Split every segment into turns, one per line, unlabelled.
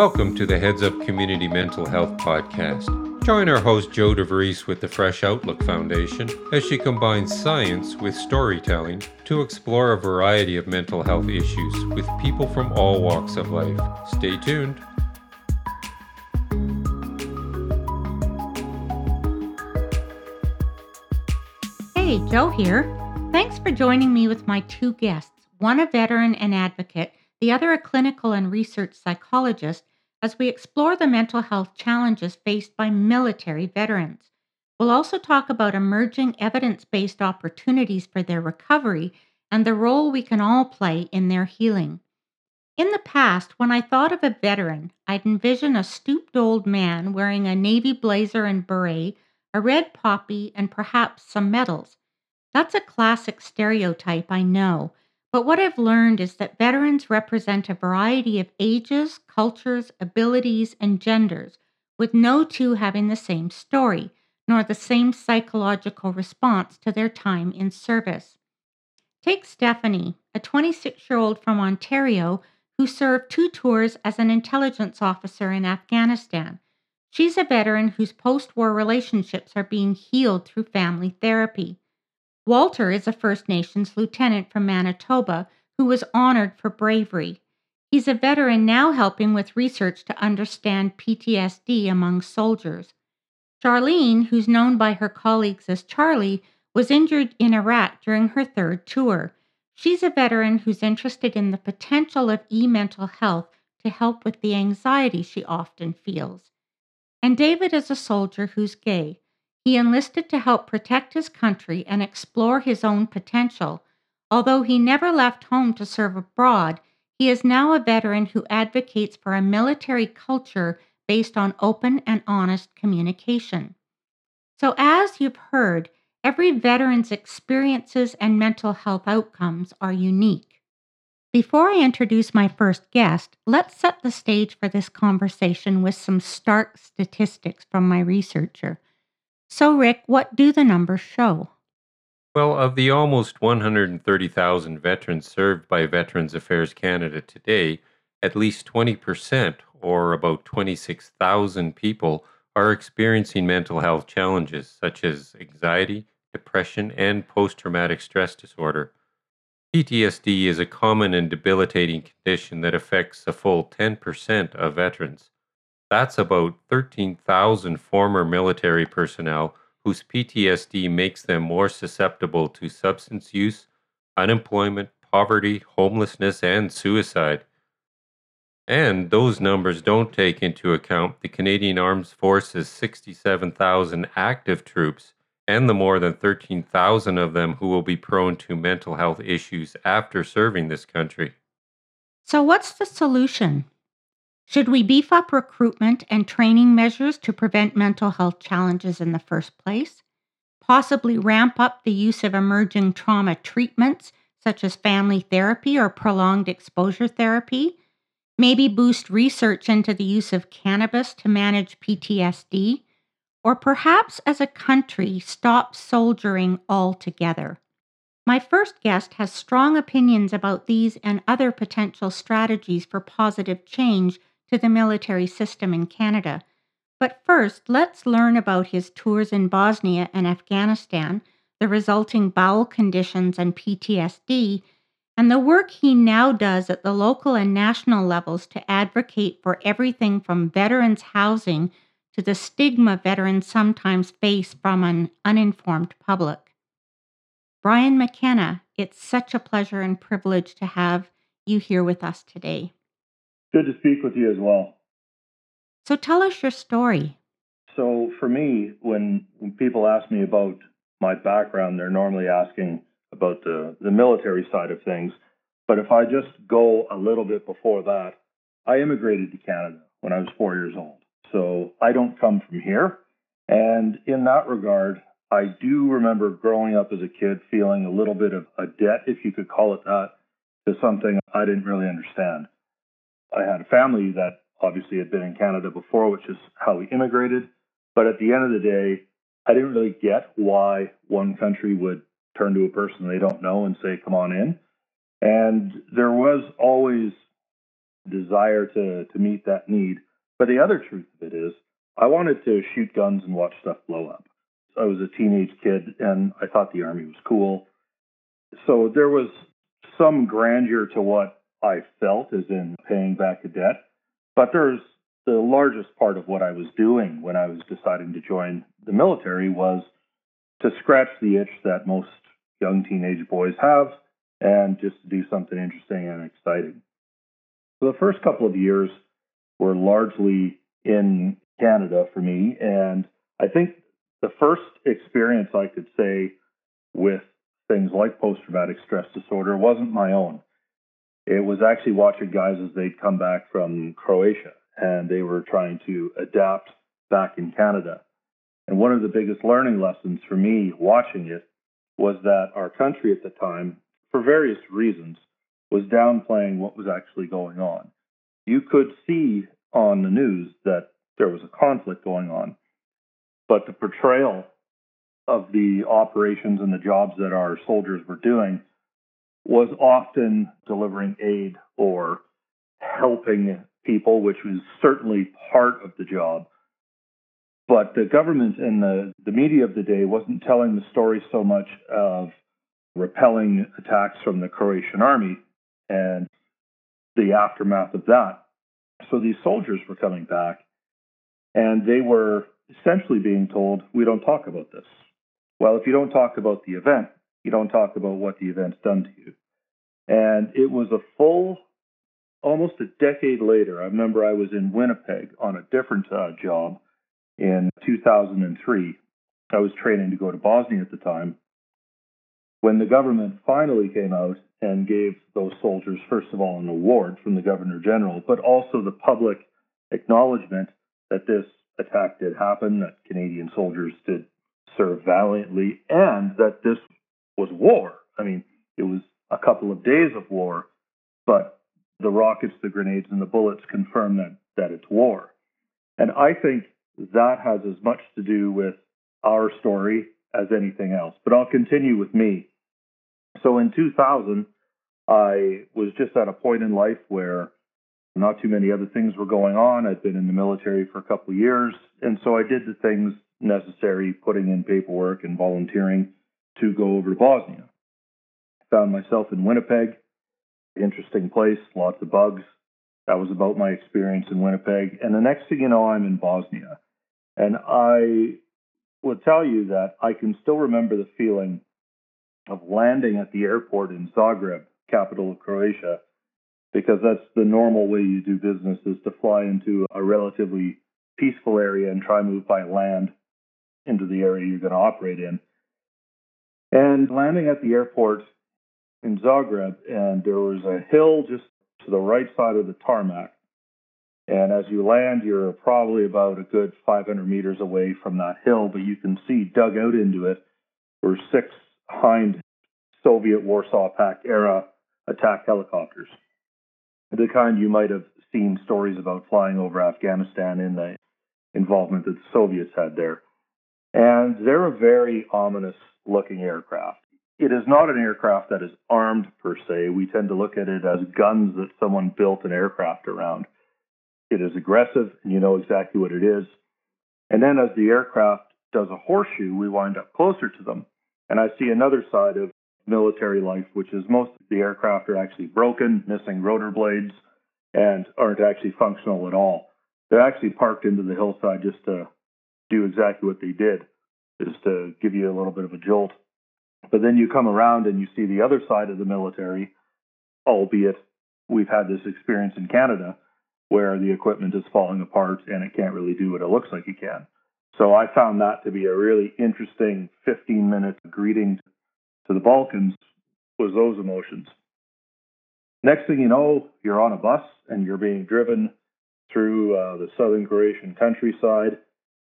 Welcome to the Heads Up Community Mental Health Podcast. Join our host Joe DeVries with the Fresh Outlook Foundation as she combines science with storytelling to explore a variety of mental health issues with people from all walks of life. Stay tuned.
Hey, Joe here. Thanks for joining me with my two guests, one a veteran and advocate the other a clinical and research psychologist, as we explore the mental health challenges faced by military veterans. We'll also talk about emerging evidence based opportunities for their recovery and the role we can all play in their healing. In the past, when I thought of a veteran, I'd envision a stooped old man wearing a navy blazer and beret, a red poppy, and perhaps some medals. That's a classic stereotype, I know, but what I've learned is that veterans represent a variety of ages, cultures, abilities, and genders, with no two having the same story, nor the same psychological response to their time in service. Take Stephanie, a 26 year old from Ontario who served two tours as an intelligence officer in Afghanistan. She's a veteran whose post war relationships are being healed through family therapy. Walter is a First Nations lieutenant from Manitoba who was honored for bravery. He's a veteran now helping with research to understand PTSD among soldiers. Charlene, who's known by her colleagues as Charlie, was injured in Iraq during her third tour. She's a veteran who's interested in the potential of e mental health to help with the anxiety she often feels. And David is a soldier who's gay. He enlisted to help protect his country and explore his own potential. Although he never left home to serve abroad, he is now a veteran who advocates for a military culture based on open and honest communication. So, as you've heard, every veteran's experiences and mental health outcomes are unique. Before I introduce my first guest, let's set the stage for this conversation with some stark statistics from my researcher. So, Rick, what do the numbers show?
Well, of the almost 130,000 veterans served by Veterans Affairs Canada today, at least 20%, or about 26,000 people, are experiencing mental health challenges such as anxiety, depression, and post traumatic stress disorder. PTSD is a common and debilitating condition that affects a full 10% of veterans. That's about 13,000 former military personnel whose PTSD makes them more susceptible to substance use, unemployment, poverty, homelessness, and suicide. And those numbers don't take into account the Canadian Armed Forces' 67,000 active troops and the more than 13,000 of them who will be prone to mental health issues after serving this country.
So, what's the solution? Should we beef up recruitment and training measures to prevent mental health challenges in the first place? Possibly ramp up the use of emerging trauma treatments such as family therapy or prolonged exposure therapy? Maybe boost research into the use of cannabis to manage PTSD? Or perhaps as a country, stop soldiering altogether? My first guest has strong opinions about these and other potential strategies for positive change to the military system in Canada. But first, let's learn about his tours in Bosnia and Afghanistan, the resulting bowel conditions and PTSD, and the work he now does at the local and national levels to advocate for everything from veterans' housing to the stigma veterans sometimes face from an uninformed public. Brian McKenna, it's such a pleasure and privilege to have you here with us today.
Good to speak with you as well.
So tell us your story.
So for me, when, when people ask me about my background, they're normally asking about the, the military side of things. But if I just go a little bit before that, I immigrated to Canada when I was four years old. So I don't come from here. And in that regard, I do remember growing up as a kid feeling a little bit of a debt, if you could call it that, to something I didn't really understand. I had a family that obviously had been in Canada before, which is how we immigrated. But at the end of the day, I didn't really get why one country would turn to a person they don't know and say, come on in. And there was always desire to, to meet that need. But the other truth of it is, I wanted to shoot guns and watch stuff blow up. I was a teenage kid and I thought the Army was cool. So there was some grandeur to what I felt, as in paying back a debt. But there's the largest part of what I was doing when I was deciding to join the military was to scratch the itch that most young teenage boys have and just to do something interesting and exciting. So the first couple of years were largely in Canada for me. And I think the first experience I could say with things like post traumatic stress disorder wasn't my own. It was actually watching guys as they'd come back from Croatia and they were trying to adapt back in Canada. And one of the biggest learning lessons for me watching it was that our country at the time, for various reasons, was downplaying what was actually going on. You could see on the news that there was a conflict going on, but the portrayal of the operations and the jobs that our soldiers were doing was often delivering aid or helping people, which was certainly part of the job. But the government and the, the media of the day wasn't telling the story so much of repelling attacks from the Croatian army and the aftermath of that. So these soldiers were coming back and they were essentially being told, we don't talk about this. Well, if you don't talk about the event, you don't talk about what the event's done to you. And it was a full, almost a decade later. I remember I was in Winnipeg on a different uh, job in 2003. I was training to go to Bosnia at the time. When the government finally came out and gave those soldiers, first of all, an award from the Governor General, but also the public acknowledgement that this attack did happen, that Canadian soldiers did serve valiantly, and that this was war. I mean, it was a couple of days of war, but the rockets, the grenades, and the bullets confirm that, that it's war. And I think that has as much to do with our story as anything else. But I'll continue with me. So in 2000, I was just at a point in life where not too many other things were going on. I'd been in the military for a couple of years, and so I did the things necessary, putting in paperwork and volunteering to go over to Bosnia. Found myself in Winnipeg, interesting place, lots of bugs. That was about my experience in Winnipeg. And the next thing you know, I'm in Bosnia. And I will tell you that I can still remember the feeling of landing at the airport in Zagreb, capital of Croatia, because that's the normal way you do business is to fly into a relatively peaceful area and try move by land into the area you're going to operate in. And landing at the airport in Zagreb, and there was a hill just to the right side of the tarmac. And as you land, you're probably about a good 500 meters away from that hill, but you can see dug out into it were six Hind Soviet Warsaw Pact era attack helicopters the kind you might have seen stories about flying over Afghanistan in the involvement that the Soviets had there. And they're a very ominous looking aircraft. It is not an aircraft that is armed per se. We tend to look at it as guns that someone built an aircraft around. It is aggressive, and you know exactly what it is. And then as the aircraft does a horseshoe, we wind up closer to them. And I see another side of military life, which is most of the aircraft are actually broken, missing rotor blades, and aren't actually functional at all. They're actually parked into the hillside just to do exactly what they did, is to give you a little bit of a jolt. But then you come around and you see the other side of the military, albeit we've had this experience in Canada where the equipment is falling apart and it can't really do what it looks like it can. So I found that to be a really interesting 15 minute greeting to the Balkans was those emotions. Next thing you know, you're on a bus and you're being driven through uh, the southern Croatian countryside.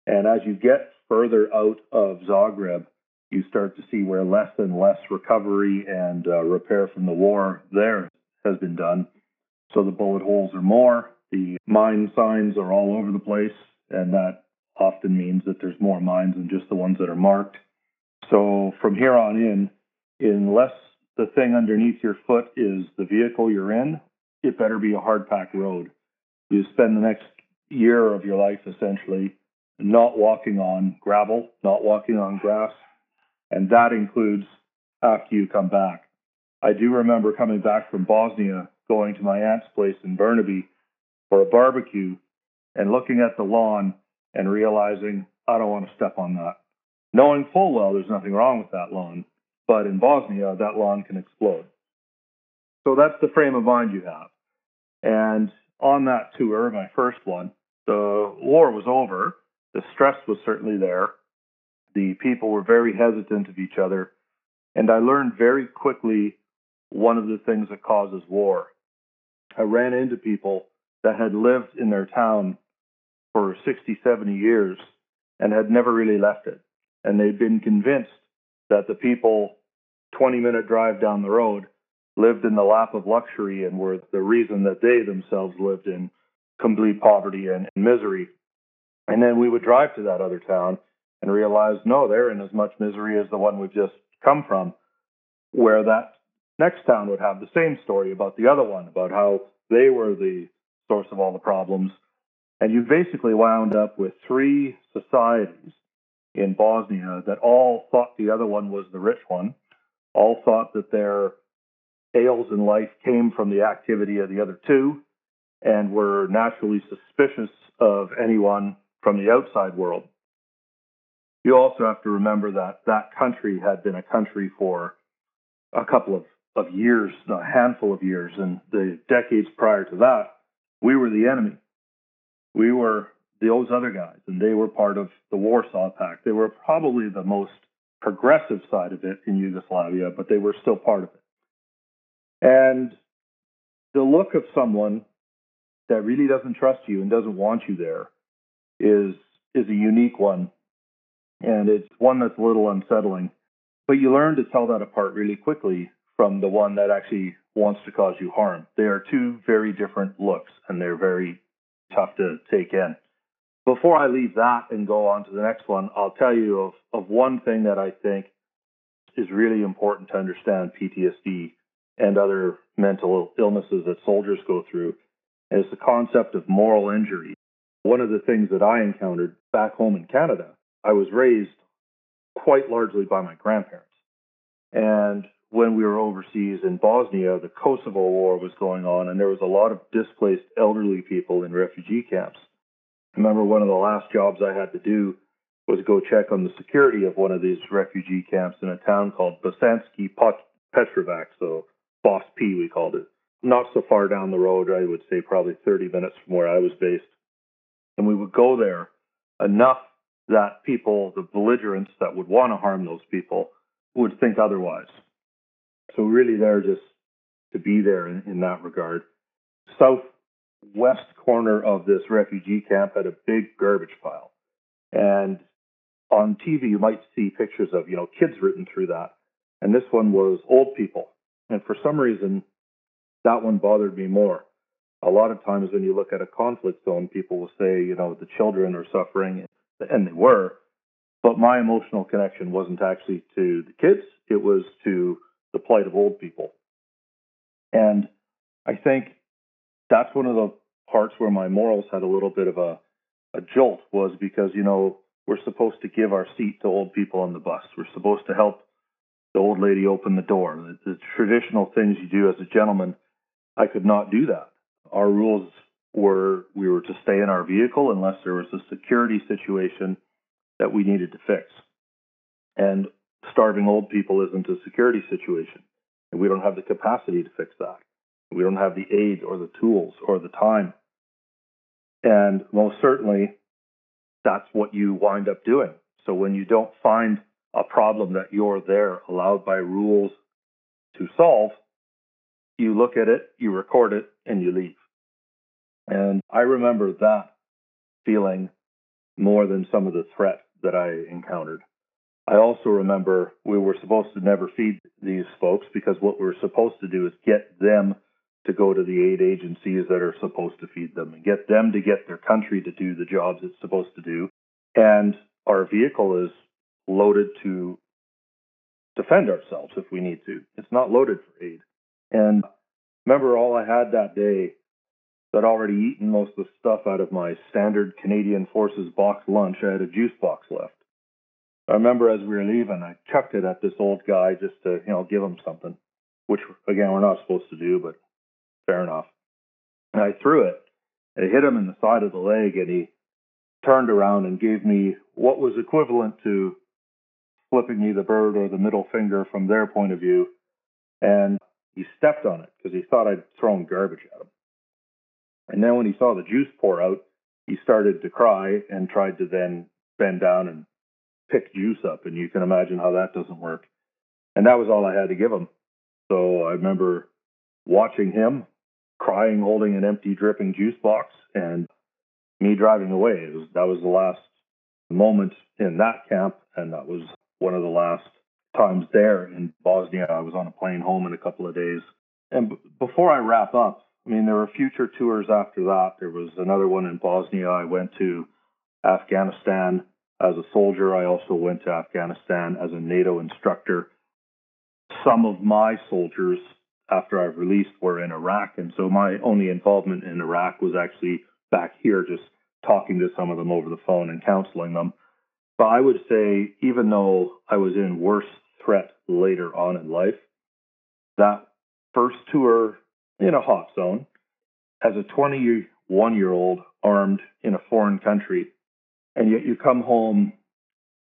And as you get further out of Zagreb, you start to see where less and less recovery and uh, repair from the war there has been done. So the bullet holes are more, the mine signs are all over the place, and that often means that there's more mines than just the ones that are marked. So from here on in, unless the thing underneath your foot is the vehicle you're in, it better be a hard packed road. You spend the next year of your life essentially not walking on gravel, not walking on grass, and that includes after you come back. I do remember coming back from Bosnia, going to my aunt's place in Burnaby for a barbecue, and looking at the lawn and realizing I don't want to step on that. Knowing full well there's nothing wrong with that lawn, but in Bosnia, that lawn can explode. So that's the frame of mind you have. And on that tour, my first one, the war was over. The stress was certainly there. The people were very hesitant of each other. And I learned very quickly one of the things that causes war. I ran into people that had lived in their town for 60, 70 years and had never really left it. And they'd been convinced that the people 20 minute drive down the road lived in the lap of luxury and were the reason that they themselves lived in complete poverty and misery. And then we would drive to that other town and realize, no, they're in as much misery as the one we've just come from, where that next town would have the same story about the other one, about how they were the source of all the problems. And you basically wound up with three societies in Bosnia that all thought the other one was the rich one, all thought that their ails in life came from the activity of the other two, and were naturally suspicious of anyone from the outside world. You also have to remember that that country had been a country for a couple of, of years, a handful of years, and the decades prior to that, we were the enemy. We were those other guys, and they were part of the Warsaw Pact. They were probably the most progressive side of it in Yugoslavia, but they were still part of it. And the look of someone that really doesn't trust you and doesn't want you there is is a unique one, and it's one that's a little unsettling. But you learn to tell that apart really quickly from the one that actually wants to cause you harm. They are two very different looks, and they're very tough to take in. Before I leave that and go on to the next one, I'll tell you of, of one thing that I think is really important to understand PTSD and other mental illnesses that soldiers go through is the concept of moral injury. One of the things that I encountered back home in Canada, I was raised quite largely by my grandparents. And when we were overseas in Bosnia, the Kosovo War was going on, and there was a lot of displaced elderly people in refugee camps. I remember one of the last jobs I had to do was go check on the security of one of these refugee camps in a town called Bosanski Petrovac, so Boss P, we called it. Not so far down the road, I would say probably 30 minutes from where I was based. And we would go there enough that people, the belligerents that would want to harm those people, would think otherwise. So, really, there just to be there in, in that regard. Southwest corner of this refugee camp had a big garbage pile. And on TV, you might see pictures of, you know, kids written through that. And this one was old people. And for some reason, that one bothered me more. A lot of times when you look at a conflict zone, people will say, you know, the children are suffering, and they were. But my emotional connection wasn't actually to the kids, it was to the plight of old people. And I think that's one of the parts where my morals had a little bit of a, a jolt was because, you know, we're supposed to give our seat to old people on the bus. We're supposed to help the old lady open the door. The, the traditional things you do as a gentleman, I could not do that. Our rules were we were to stay in our vehicle unless there was a security situation that we needed to fix. And starving old people isn't a security situation. And we don't have the capacity to fix that. We don't have the aid or the tools or the time. And most certainly, that's what you wind up doing. So when you don't find a problem that you're there allowed by rules to solve, you look at it, you record it, and you leave. And I remember that feeling more than some of the threat that I encountered. I also remember we were supposed to never feed these folks because what we were supposed to do is get them to go to the aid agencies that are supposed to feed them and get them to get their country to do the jobs it's supposed to do. And our vehicle is loaded to defend ourselves if we need to. It's not loaded for aid. And remember all I had that day. I'd already eaten most of the stuff out of my standard Canadian Forces box lunch. I had a juice box left. I remember as we were leaving, I chucked it at this old guy just to, you know, give him something, which again we're not supposed to do, but fair enough. And I threw it. It hit him in the side of the leg, and he turned around and gave me what was equivalent to flipping me the bird or the middle finger from their point of view. And he stepped on it because he thought I'd thrown garbage at him. And then when he saw the juice pour out, he started to cry and tried to then bend down and pick juice up. And you can imagine how that doesn't work. And that was all I had to give him. So I remember watching him crying, holding an empty, dripping juice box, and me driving away. Was, that was the last moment in that camp, and that was one of the last times there in Bosnia. I was on a plane home in a couple of days. And b- before I wrap up, I mean, there were future tours after that. There was another one in Bosnia. I went to Afghanistan as a soldier. I also went to Afghanistan as a NATO instructor. Some of my soldiers, after I released, were in Iraq. And so my only involvement in Iraq was actually back here, just talking to some of them over the phone and counseling them. But I would say, even though I was in worse threat later on in life, that first tour in a hot zone as a 21 year old armed in a foreign country, and yet you come home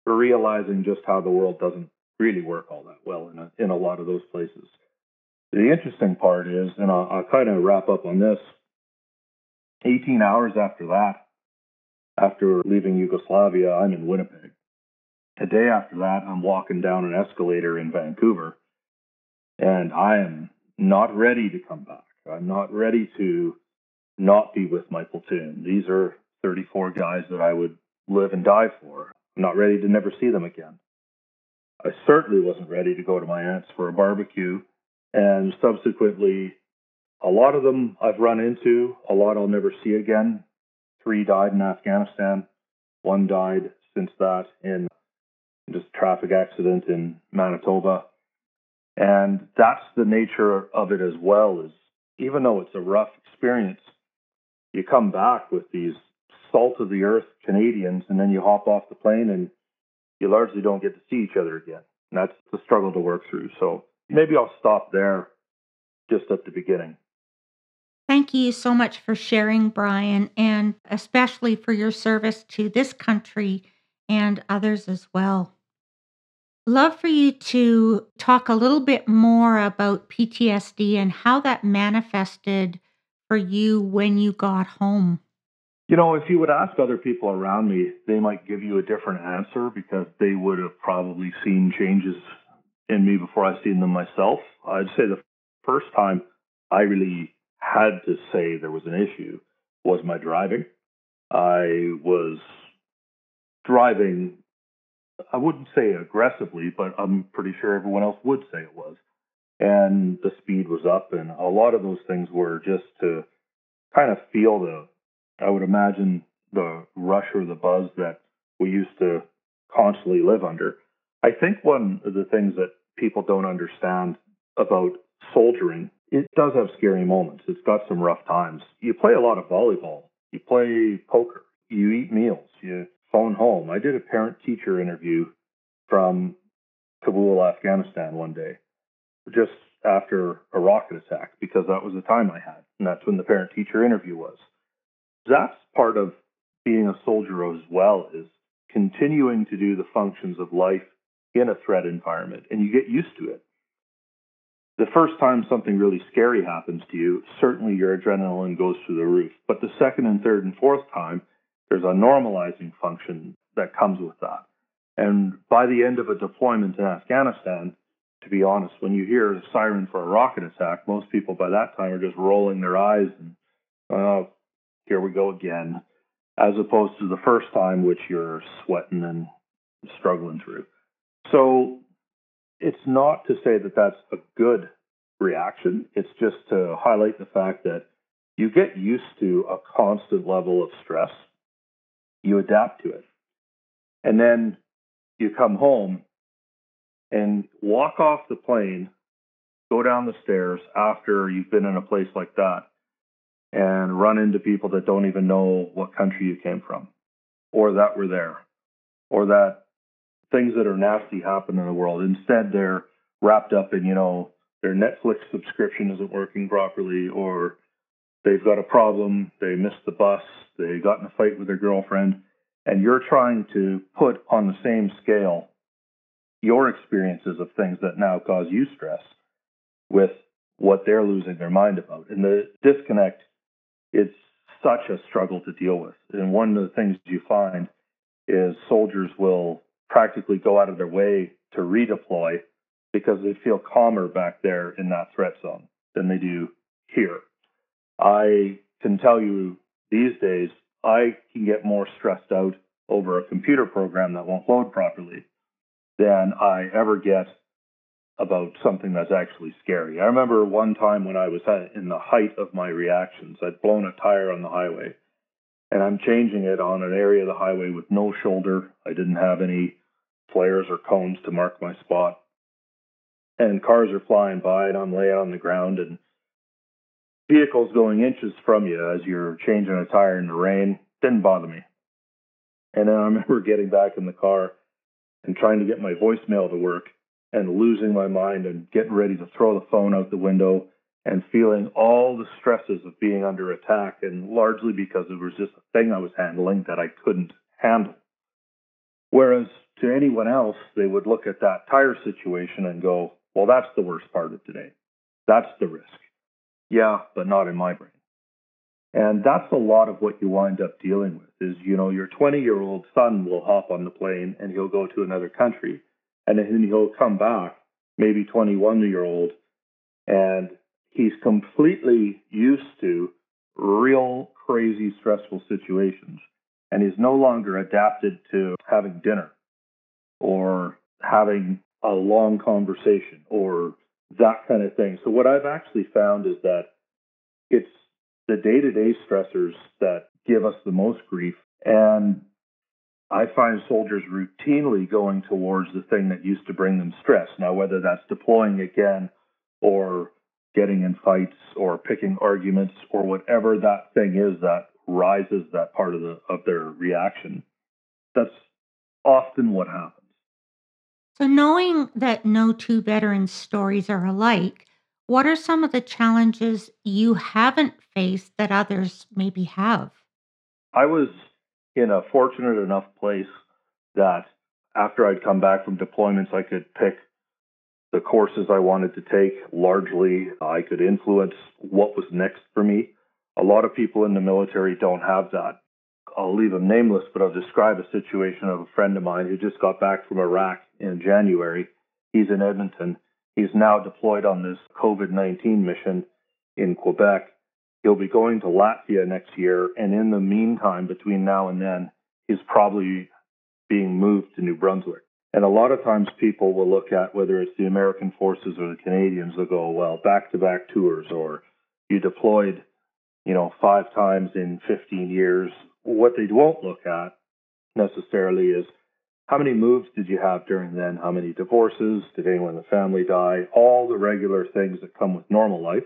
realizing just how the world doesn't really work all that well in a, in a lot of those places. The interesting part is, and I'll, I'll kind of wrap up on this 18 hours after that, after leaving Yugoslavia, I'm in Winnipeg. A day after that, I'm walking down an escalator in Vancouver, and I am not ready to come back. I'm not ready to not be with my platoon. These are 34 guys that I would live and die for. I'm not ready to never see them again. I certainly wasn't ready to go to my aunt's for a barbecue, and subsequently, a lot of them I've run into, a lot I'll never see again. Three died in Afghanistan. One died since that in just a traffic accident in Manitoba. And that's the nature of it as well is even though it's a rough experience, you come back with these salt of the earth Canadians and then you hop off the plane and you largely don't get to see each other again. And that's the struggle to work through. So maybe I'll stop there just at the beginning.
Thank you so much for sharing, Brian, and especially for your service to this country and others as well. Love for you to talk a little bit more about PTSD and how that manifested for you when you got home.
You know, if you would ask other people around me, they might give you a different answer because they would have probably seen changes in me before I seen them myself. I'd say the first time I really had to say there was an issue was my driving. I was driving, I wouldn't say aggressively, but I'm pretty sure everyone else would say it was. And the speed was up, and a lot of those things were just to kind of feel the, I would imagine, the rush or the buzz that we used to constantly live under. I think one of the things that people don't understand about soldiering it does have scary moments. It's got some rough times. You play a lot of volleyball. You play poker. You eat meals. You phone home. I did a parent teacher interview from Kabul, Afghanistan one day, just after a rocket attack, because that was the time I had. And that's when the parent teacher interview was. That's part of being a soldier as well, is continuing to do the functions of life in a threat environment. And you get used to it the first time something really scary happens to you, certainly your adrenaline goes through the roof. But the second and third and fourth time, there's a normalizing function that comes with that. And by the end of a deployment in Afghanistan, to be honest, when you hear a siren for a rocket attack, most people by that time are just rolling their eyes and, oh, here we go again, as opposed to the first time, which you're sweating and struggling through. So it's not to say that that's a good reaction. It's just to highlight the fact that you get used to a constant level of stress, you adapt to it. And then you come home and walk off the plane go down the stairs after you've been in a place like that and run into people that don't even know what country you came from or that were there or that things that are nasty happen in the world. Instead, they're wrapped up in, you know, their Netflix subscription isn't working properly or they've got a problem, they missed the bus, they got in a fight with their girlfriend, and you're trying to put on the same scale your experiences of things that now cause you stress with what they're losing their mind about. And the disconnect is such a struggle to deal with. And one of the things you find is soldiers will practically go out of their way to redeploy because they feel calmer back there in that threat zone than they do here. I can tell you these days, I can get more stressed out over a computer program that won't load properly than I ever get about something that's actually scary. I remember one time when I was in the height of my reactions, I'd blown a tire on the highway and I'm changing it on an area of the highway with no shoulder. I didn't have any flares or cones to mark my spot. And cars are flying by and I'm laying on the ground and vehicles going inches from you as you're changing a tire in the rain didn't bother me. And then I remember getting back in the car and trying to get my voicemail to work and losing my mind and getting ready to throw the phone out the window and feeling all the stresses of being under attack and largely because it was just a thing I was handling that I couldn't handle. Whereas to anyone else, they would look at that tire situation and go, well, that's the worst part of today. That's the risk. Yeah, but not in my brain. And that's a lot of what you wind up dealing with is, you know, your 20 year old son will hop on the plane and he'll go to another country and then he'll come back, maybe 21 year old, and he's completely used to real crazy stressful situations. And he's no longer adapted to having dinner or having a long conversation or that kind of thing. So what I've actually found is that it's the day-to-day stressors that give us the most grief and I find soldiers routinely going towards the thing that used to bring them stress. Now whether that's deploying again or getting in fights or picking arguments or whatever that thing is that rises that part of the of their reaction. That's often what happens.
So, knowing that no two veterans' stories are alike, what are some of the challenges you haven't faced that others maybe have?
I was in a fortunate enough place that after I'd come back from deployments, I could pick the courses I wanted to take. Largely, I could influence what was next for me. A lot of people in the military don't have that. I'll leave them nameless, but I'll describe a situation of a friend of mine who just got back from Iraq in January. He's in Edmonton. He's now deployed on this COVID 19 mission in Quebec. He'll be going to Latvia next year. And in the meantime, between now and then, he's probably being moved to New Brunswick. And a lot of times people will look at whether it's the American forces or the Canadians, they'll go, well, back to back tours, or you deployed, you know, five times in 15 years. What they won't look at necessarily is how many moves did you have during then? How many divorces? Did anyone in the family die? All the regular things that come with normal life,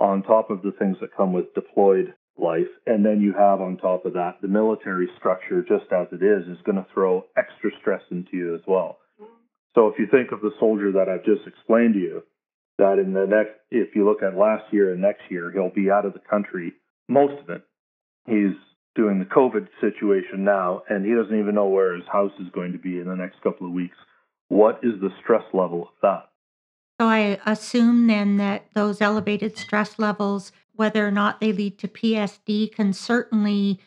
on top of the things that come with deployed life. And then you have on top of that, the military structure, just as it is, is going to throw extra stress into you as well. So if you think of the soldier that I've just explained to you, that in the next, if you look at last year and next year, he'll be out of the country, most of it. He's doing the COVID situation now, and he doesn't even know where his house is going to be in the next couple of weeks. What is the stress level of that?
So I assume then that those elevated stress levels, whether or not they lead to PSD, can certainly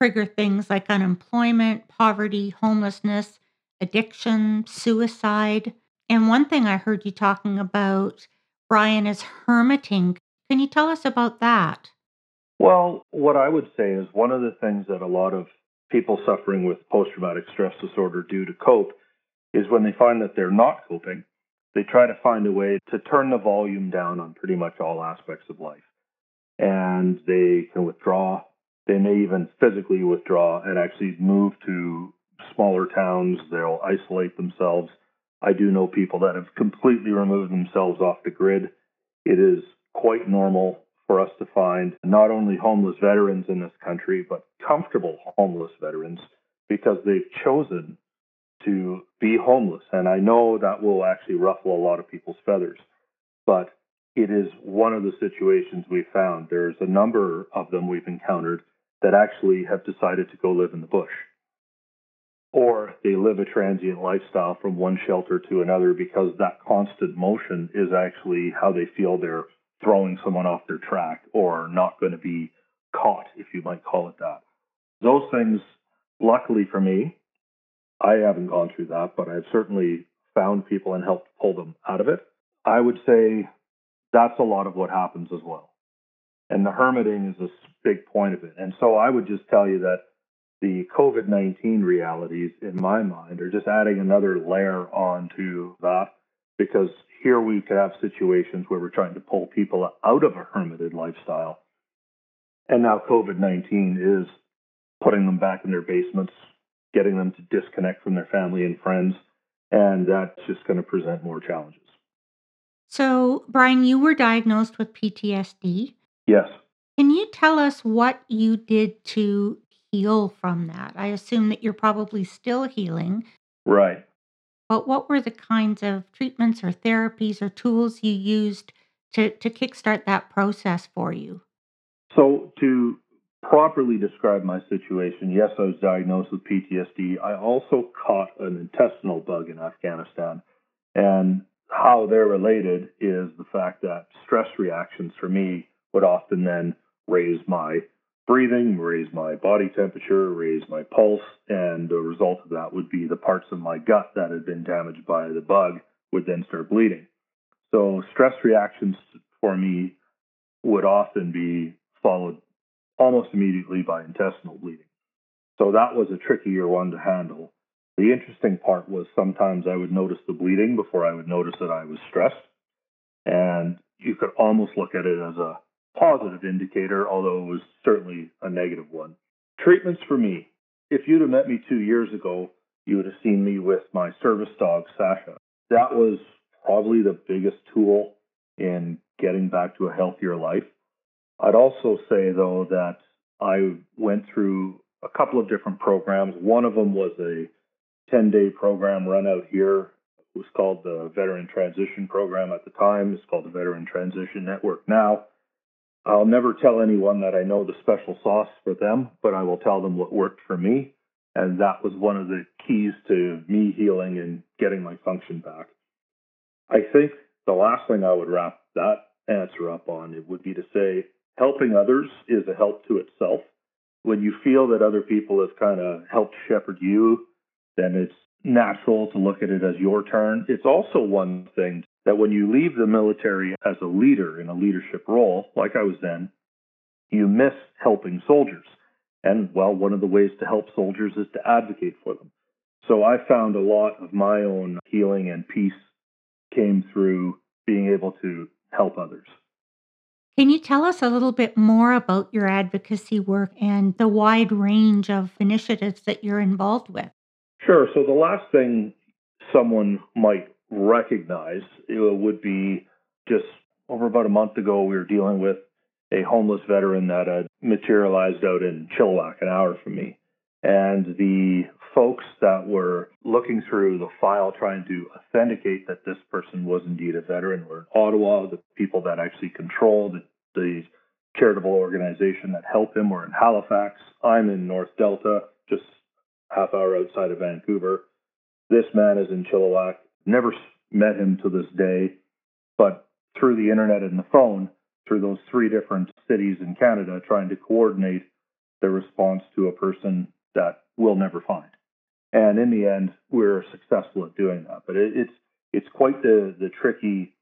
trigger things like unemployment, poverty, homelessness, addiction, suicide. And one thing I heard you talking about, Brian, is hermiting. Can you tell us about that?
Well, what I would say is one of the things that a lot of people suffering with post traumatic stress disorder do to cope is when they find that they're not coping, they try to find a way to turn the volume down on pretty much all aspects of life. And they can withdraw. They may even physically withdraw and actually move to smaller towns. They'll isolate themselves. I do know people that have completely removed themselves off the grid. It is quite normal for us to find not only homeless veterans in this country, but comfortable homeless veterans because they've chosen to be homeless. And I know that will actually ruffle a lot of people's feathers, but it is one of the situations we found. There's a number of them we've encountered that actually have decided to go live in the bush. Or they live a transient lifestyle from one shelter to another because that constant motion is actually how they feel they're throwing someone off their track or not going to be caught, if you might call it that. Those things, luckily for me, I haven't gone through that, but I've certainly found people and helped pull them out of it. I would say that's a lot of what happens as well. And the hermiting is a big point of it. And so I would just tell you that the COVID 19 realities, in my mind, are just adding another layer onto that because here we could have situations where we're trying to pull people out of a hermited lifestyle. And now COVID 19 is putting them back in their basements, getting them to disconnect from their family and friends. And that's just going to present more challenges.
So, Brian, you were diagnosed with PTSD.
Yes.
Can you tell us what you did to heal from that? I assume that you're probably still healing.
Right.
But what were the kinds of treatments or therapies or tools you used to, to kickstart that process for you?
So, to properly describe my situation, yes, I was diagnosed with PTSD. I also caught an intestinal bug in Afghanistan. And how they're related is the fact that stress reactions for me would often then raise my breathing, raise my body temperature, raise my pulse, and the result of that would be the parts of my gut that had been damaged by the bug would then start bleeding. So stress reactions for me would often be followed almost immediately by intestinal bleeding. So that was a trickier one to handle. The interesting part was sometimes I would notice the bleeding before I would notice that I was stressed. And you could almost look at it as a positive indicator, although it was certainly a negative one. Treatments for me. If you'd have met me two years ago, you would have seen me with my service dog, Sasha. That was probably the biggest tool in getting back to a healthier life. I'd also say, though, that I went through a couple of different programs. One of them was a 10 day program run out here. It was called the Veteran Transition Program at the time. It's called the Veteran Transition Network now. I'll never tell anyone that I know the special sauce for them, but I will tell them what worked for me. And that was one of the keys to me healing and getting my function back. I think the last thing I would wrap that answer up on it would be to say helping others is a help to itself. When you feel that other people have kind of helped shepherd you, then it's natural to look at it as your turn. It's also one thing that when you leave the military as a leader in a leadership role, like I was then, you miss helping soldiers. And well, one of the ways to help soldiers is to advocate for them. So I found a lot of my own healing and peace came through being able to help others.
Can you tell us a little bit more about your advocacy work and the wide range of initiatives that you're involved with?
Sure. So the last thing someone might recognize it would be just over about a month ago, we were dealing with a homeless veteran that had materialized out in Chilliwack, an hour from me. And the folks that were looking through the file trying to authenticate that this person was indeed a veteran were in Ottawa. The people that actually controlled the charitable organization that helped him were in Halifax. I'm in North Delta, just half hour outside of Vancouver. This man is in Chilliwack. Never met him to this day, but through the internet and the phone, through those three different cities in Canada, trying to coordinate the response to a person that we'll never find. And in the end, we're successful at doing that. But it, it's it's quite the the tricky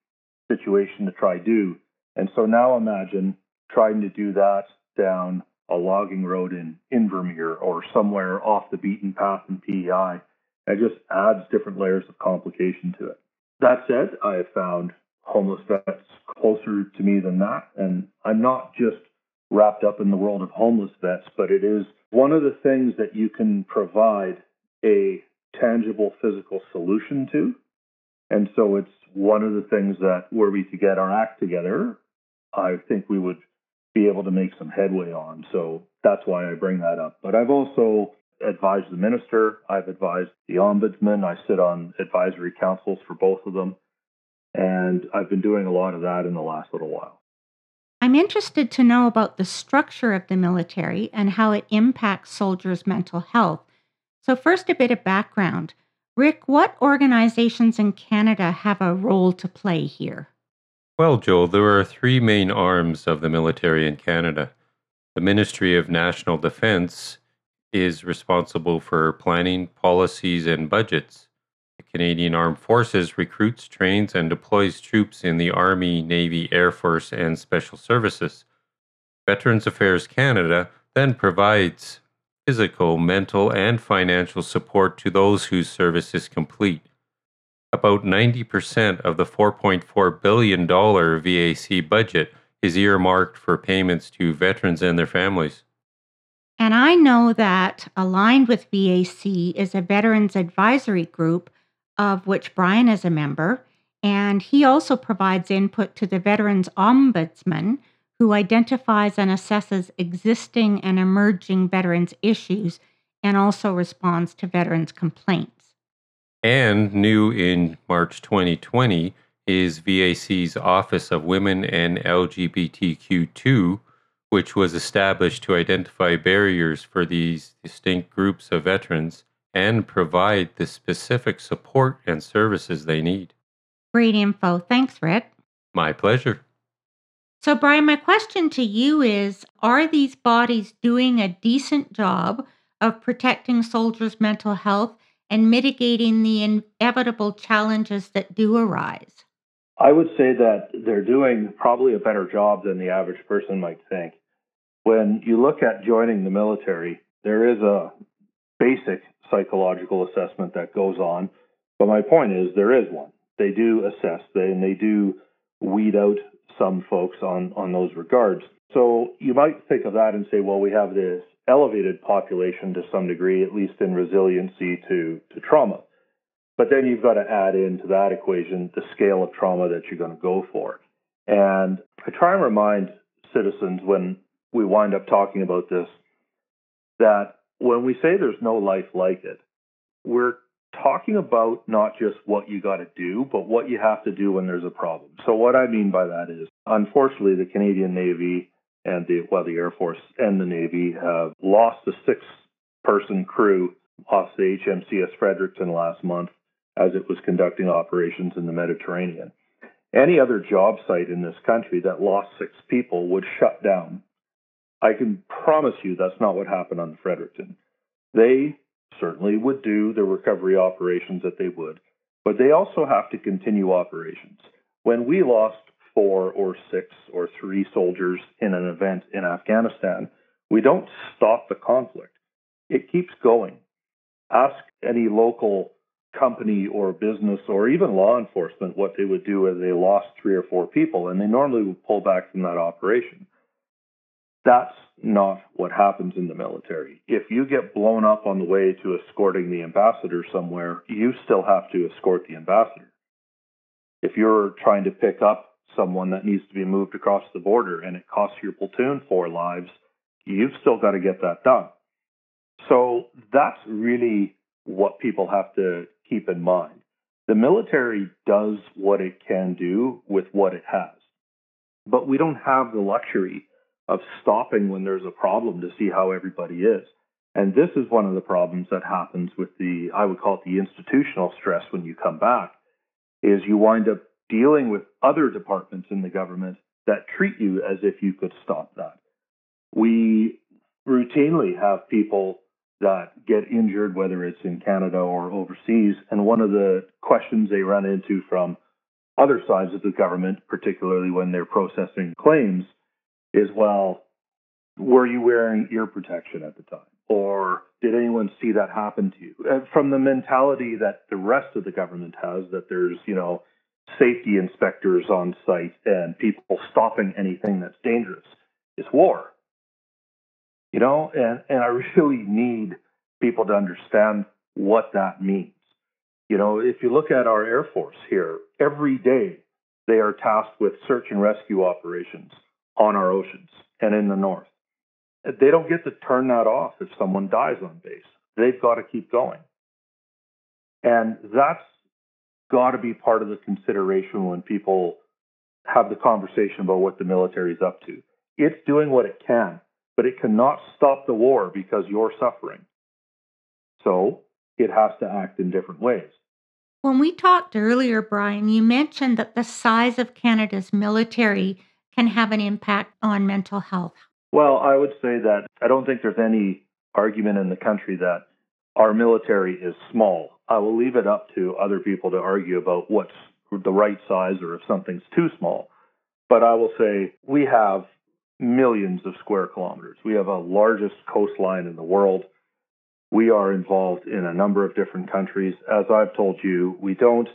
situation to try do. And so now imagine trying to do that down a logging road in Invermere or somewhere off the beaten path in PEI. It just adds different layers of complication to it. That said, I have found homeless vets closer to me than that. And I'm not just wrapped up in the world of homeless vets, but it is one of the things that you can provide a tangible physical solution to And so it's one of the things that were we to get our act together, I think we would be able to make some headway on. So that's why I bring that up. But I've also advised the minister, I've advised the ombudsman, I sit on advisory councils for both of them. And I've been doing a lot of that in the last little while.
I'm interested to know about the structure of the military and how it impacts soldiers' mental health. So, first, a bit of background. Rick, what organizations in Canada have a role to play here?
Well, Joel, there are three main arms of the military in Canada. The Ministry of National Defence is responsible for planning, policies, and budgets. The Canadian Armed Forces recruits, trains, and deploys troops in the Army, Navy, Air Force, and Special Services. Veterans Affairs Canada then provides physical, mental, and financial support to those whose service is complete. About 90% of the $4.4 billion VAC budget is earmarked for payments to veterans and their families.
And I know that aligned with VAC is a veterans advisory group of which Brian is a member, and he also provides input to the Veterans Ombudsman, who identifies and assesses existing and emerging veterans issues and also responds to veterans complaints.
And new in March 2020 is VAC's Office of Women and LGBTQ2, which was established to identify barriers for these distinct groups of veterans and provide the specific support and services they need.
Great info. Thanks, Rick.
My pleasure.
So, Brian, my question to you is Are these bodies doing a decent job of protecting soldiers' mental health and mitigating the inevitable challenges that do arise?
I would say that they're doing probably a better job than the average person might think. When you look at joining the military, there is a basic psychological assessment that goes on. But my point is, there is one. They do assess, they, and they do weed out some folks on, on those regards. So you might think of that and say, well, we have this elevated population to some degree, at least in resiliency to, to trauma. But then you've got to add into that equation the scale of trauma that you're going to go for. And I try and remind citizens when we wind up talking about this that when we say there's no life like it, we're talking about not just what you got to do, but what you have to do when there's a problem. So what I mean by that is, unfortunately, the Canadian Navy and the well, the Air Force and the Navy have lost a six-person crew off the HMCS Fredericton last month as it was conducting operations in the Mediterranean. Any other job site in this country that lost six people would shut down. I can promise you that's not what happened on Fredericton. They certainly would do the recovery operations that they would, but they also have to continue operations. When we lost four or six or three soldiers in an event in Afghanistan, we don't stop the conflict. It keeps going. Ask any local company or business or even law enforcement what they would do if they lost three or four people, and they normally would pull back from that operation. That's not what happens in the military. If you get blown up on the way to escorting the ambassador somewhere, you still have to escort the ambassador. If you're trying to pick up someone that needs to be moved across the border and it costs your platoon four lives, you've still got to get that done. So that's really what people have to keep in mind. The military does what it can do with what it has, but we don't have the luxury of stopping when there's a problem to see how everybody is. And this is one of the problems that happens with the, I would call it the institutional stress when you come back, is you wind up dealing with other departments in the government that treat you as if you could stop that. We routinely have people that get injured, whether it's in Canada or overseas. And one of the questions they run into from other sides of the government, particularly when they're processing claims, is well, were you wearing ear protection at the time? Or did anyone see that happen to you? Uh, from the mentality that the rest of the government has, that there's, you know, safety inspectors on site and people stopping anything that's dangerous. It's war. You know, and, and I really need people to understand what that means. You know, if you look at our Air Force here, every day they are tasked with search and rescue operations on our oceans and in the north. They don't get to turn that off if someone dies on base. They've got to keep going. And that's got to be part of the consideration when people have the conversation about what the military is up to. It's doing what it can, but it cannot stop the war because you're suffering. So it has to act in different ways.
When we talked earlier, Brian, you mentioned that the size of Canada's military can have an impact on mental health.
Well, I would say that I don't think there's any argument in the country that our military is small. I will leave it up to other people to argue about what's the right size or if something's too small. But I will say we have millions of square kilometers. We have a largest coastline in the world. We are involved in a number of different countries. As I've told you, we don't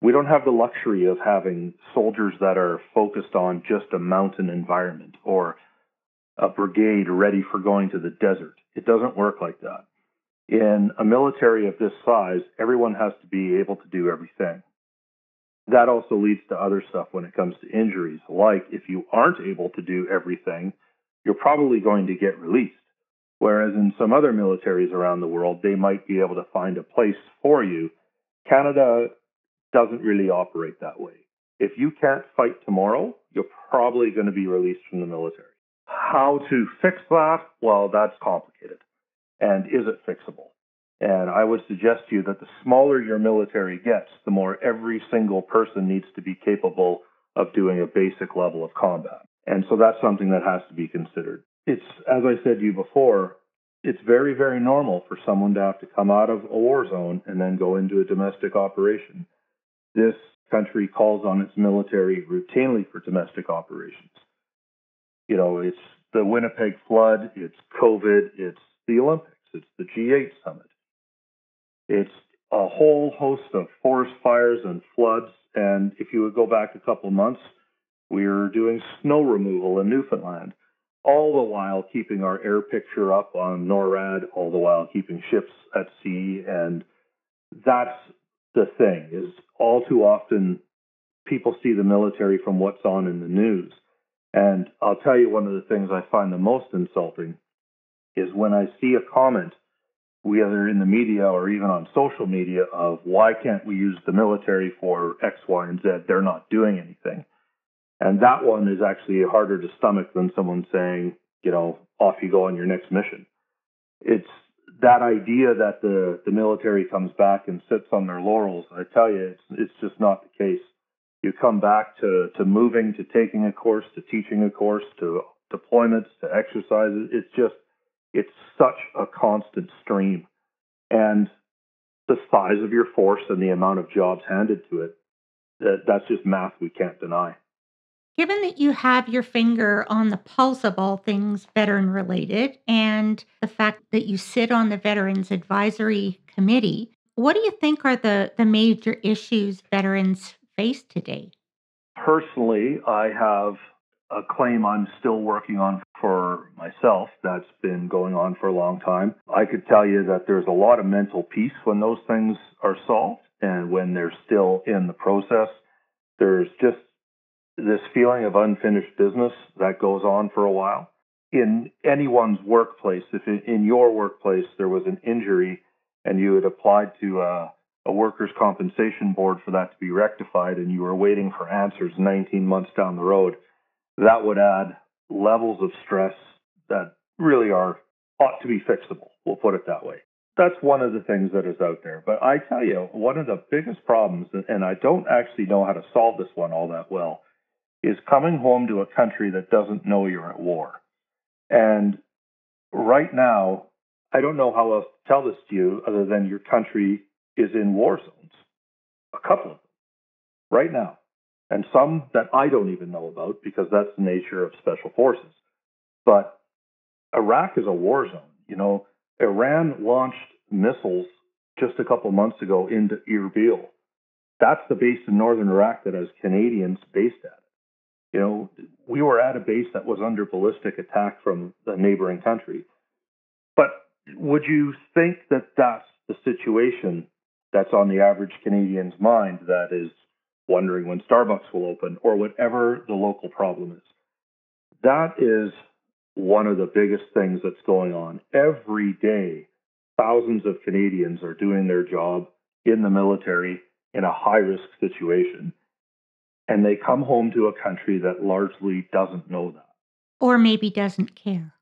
we don't have the luxury of having soldiers that are focused on just a mountain environment or a brigade ready for going to the desert. It doesn't work like that. In a military of this size, everyone has to be able to do everything. That also leads to other stuff when it comes to injuries. Like if you aren't able to do everything, you're probably going to get released. Whereas in some other militaries around the world, they might be able to find a place for you. Canada doesn't really operate that way. If you can't fight tomorrow, you're probably going to be released from the military. How to fix that? Well, that's complicated. And is it fixable? And I would suggest to you that the smaller your military gets, the more every single person needs to be capable of doing a basic level of combat. And so that's something that has to be considered. It's, as I said to you before, it's very, very normal for someone to have to come out of a war zone and then go into a domestic operation. This country calls on its military routinely for domestic operations. You know, it's the Winnipeg flood, it's COVID, it's the Olympics, it's the G8 summit. It's a whole host of forest fires and floods. And if you would go back a couple months, we were doing snow removal in Newfoundland, all the while keeping our air picture up on NORAD, all the while keeping ships at sea. And that's the thing is all too often people see the military from what's on in the news. And I'll tell you one of the things I find the most insulting is when I see a comment, whether in the media or even on social media, of why can't we use the military for X, Y, and Z? They're not doing anything. And that one is actually harder to stomach than someone saying, you know, off you go on your next mission. It's that idea that the, the military comes back and sits on their laurels. I tell you, it's, it's just not the case. You come back to, to moving, to taking a course, to teaching a course, to deployments, to exercises. It's just it's such a constant stream. And the size of your force and the amount of jobs handed to it, that, that's just math we can't deny.
Given that you have your finger on the pulse of all things veteran related and the fact that you sit on the Veterans Advisory Committee, what do you think are the, the major issues veterans face today?
Personally, I have a claim I'm still working on for myself that's been going on for a long time. I could tell you that there's a lot of mental peace when those things are solved and when they're still in the process. There's just this feeling of unfinished business that goes on for a while. In anyone's workplace, if in your workplace there was an injury and you had applied to a, a workers' compensation board for that to be rectified and you were waiting for answers 19 months down the road, that would add levels of stress that really are ought to be fixable. We'll put it that way. That's one of the things that is out there. But I tell you, one of the biggest problems, and I don't actually know how to solve this one all that well, is coming home to a country that doesn't know you're at war. And right now, I don't know how else to tell this to you other than your country is in war zones. A couple of them right now and some that I don't even know about because that's the nature of special forces. But Iraq is a war zone. You know, Iran launched missiles just a couple months ago into Erbil. That's the base in northern Iraq that has Canadians based at. You know, we were at a base that was under ballistic attack from the neighboring country. But would you think that that's the situation that's on the average Canadian's mind that is wondering when Starbucks will open or whatever the local problem is. That is one of the biggest things that's going on. Every day, thousands of Canadians are doing their job in the military in a high risk situation. And they come home to a country that largely doesn't know that.
Or maybe doesn't care.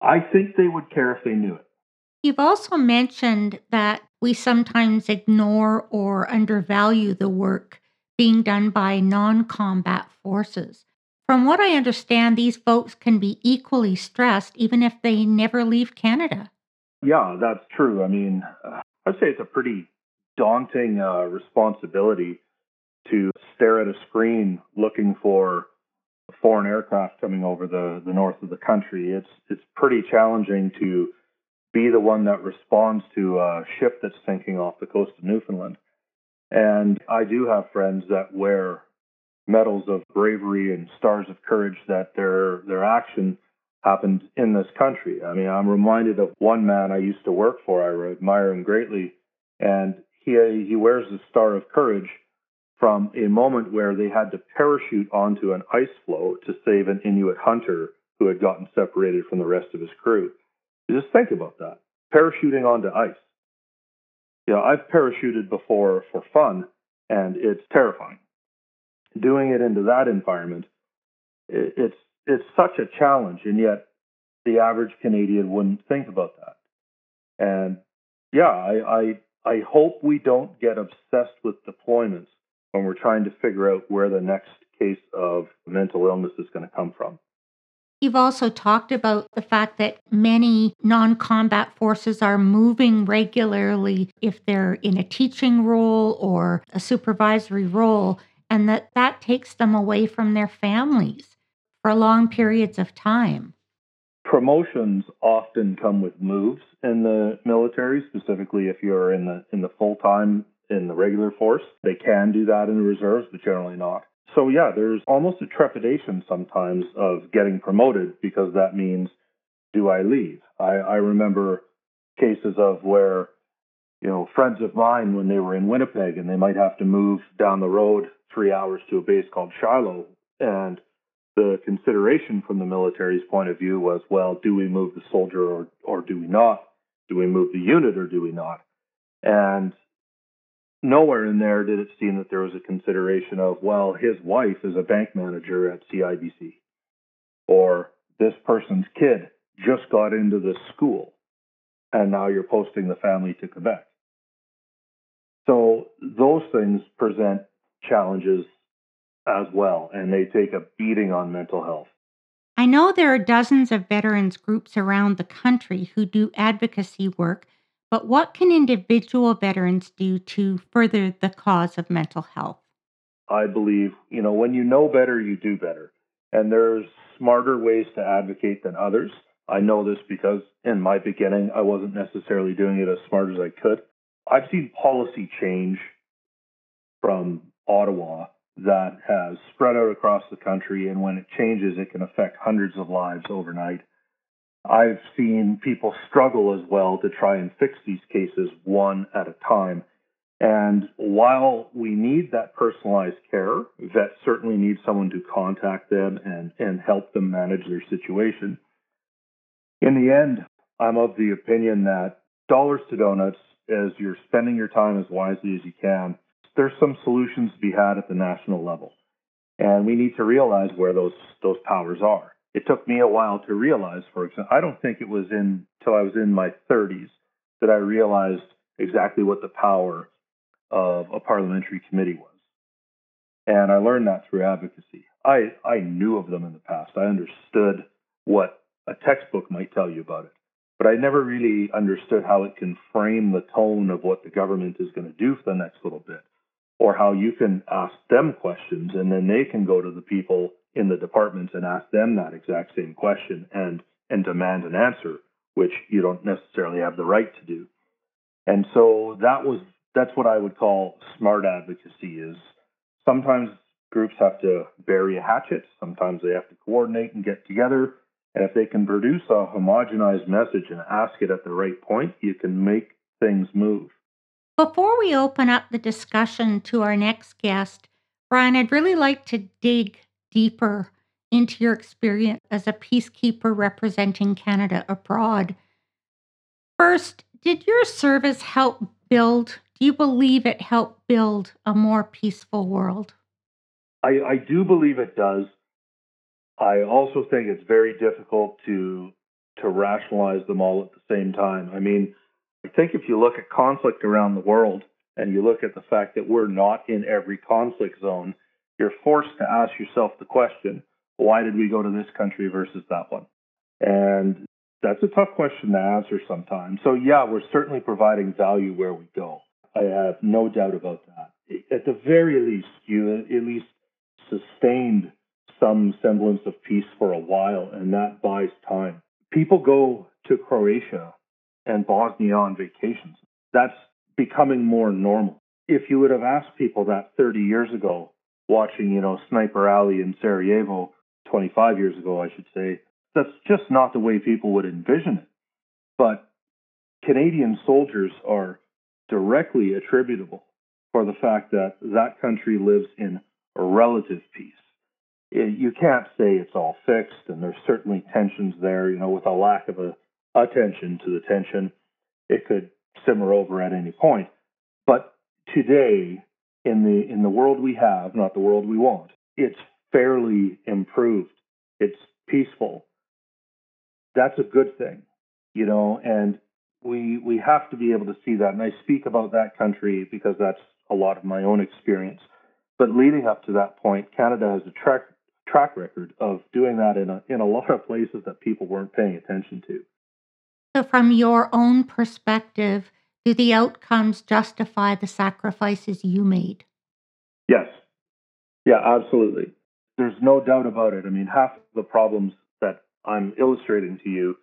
I think they would care if they knew it.
You've also mentioned that we sometimes ignore or undervalue the work being done by non combat forces. From what I understand, these folks can be equally stressed even if they never leave Canada.
Yeah, that's true. I mean, uh, I'd say it's a pretty daunting uh, responsibility to stare at a screen looking for foreign aircraft coming over the, the north of the country. It's it's pretty challenging to be the one that responds to a ship that's sinking off the coast of Newfoundland. And I do have friends that wear medals of bravery and stars of courage that their their action happened in this country. I mean, I'm reminded of one man I used to work for. I admire him greatly, and he he wears the star of courage from a moment where they had to parachute onto an ice floe to save an Inuit hunter who had gotten separated from the rest of his crew. Just think about that. Parachuting onto ice. You know, I've parachuted before for fun, and it's terrifying. Doing it into that environment, it's it's such a challenge, and yet the average Canadian wouldn't think about that. And yeah, I, I I hope we don't get obsessed with deployments when we're trying to figure out where the next case of mental illness is going to come from.
You've also talked about the fact that many non combat forces are moving regularly if they're in a teaching role or a supervisory role, and that that takes them away from their families for long periods of time.
Promotions often come with moves in the military, specifically if you're in the in the full time in the regular force. They can do that in the reserves, but generally not. So yeah, there's almost a trepidation sometimes of getting promoted because that means do I leave? I, I remember cases of where, you know, friends of mine when they were in Winnipeg and they might have to move down the road three hours to a base called Shilo. And the consideration from the military's point of view was, well, do we move the soldier or, or do we not? Do we move the unit or do we not? And nowhere in there did it seem that there was a consideration of, well, his wife is a bank manager at CIBC, or this person's kid just got into this school, and now you're posting the family to Quebec. So those things present challenges as well, and they take a beating on mental health.
I know there are dozens of veterans groups around the country who do advocacy work but what can individual veterans do to further the cause of mental health?
I believe, you know, when you know better, you do better. And there's smarter ways to advocate than others. I know this because in my beginning, I wasn't necessarily doing it as smart as I could. I've seen policy change from Ottawa that has spread out across the country. And when it changes, it can affect hundreds of lives overnight. I've seen people struggle as well to try and fix these cases one at a time. And while we need that personalized care, vets certainly need someone to contact them and, and help them manage their situation. In the end, I'm of the opinion that dollars to donuts, as you're spending your time as wisely as you can, there's some solutions to be had at the national level. And we need to realize where those, those powers are it took me a while to realize, for example, I don't think it was in until I was in my 30s that I realized exactly what the power of a parliamentary committee was. And I learned that through advocacy. I, I knew of them in the past. I understood what a textbook might tell you about it, but I never really understood how it can frame the tone of what the government is going to do for the next little bit, or how you can ask them questions and then they can go to the people in the departments and ask them that exact same question and and demand an answer, which you don't necessarily have the right to do. And so that was that's what I would call smart advocacy is sometimes groups have to bury a hatchet, sometimes they have to coordinate and get together. And if they can produce a homogenized message and ask it at the right point, you can make things move.
Before we open up the discussion to our next guest, Brian, I'd really like to dig deeper into your experience as a peacekeeper representing Canada abroad. First, did your service help build, do you believe it helped build a more peaceful world?
I, I do believe it does. I also think it's very difficult to to rationalize them all at the same time. I mean, I think if you look at conflict around the world and you look at the fact that we're not in every conflict zone, you're forced to ask yourself the question, why did we go to this country versus that one? And that's a tough question to answer sometimes. So, yeah, we're certainly providing value where we go. I have no doubt about that. At the very least, you at least sustained some semblance of peace for a while, and that buys time. People go to Croatia and Bosnia on vacations. That's becoming more normal. If you would have asked people that 30 years ago, watching, you know, Sniper Alley in Sarajevo, 25 years ago, I should say, that's just not the way people would envision it. But Canadian soldiers are directly attributable for the fact that that country lives in relative peace. You can't say it's all fixed, and there's certainly tensions there. You know, with a lack of a attention to the tension, it could simmer over at any point. But today, in the in the world we have, not the world we want, it's fairly improved. It's peaceful that's a good thing, you know, and we we have to be able to see that. And I speak about that country because that's a lot of my own experience. But leading up to that point, Canada has a track track record of doing that in a in a lot of places that people weren't paying attention to.
So from your own perspective, do the outcomes justify the sacrifices you made?
Yes. Yeah, absolutely. There's no doubt about it. I mean, half of the problems that I'm illustrating to you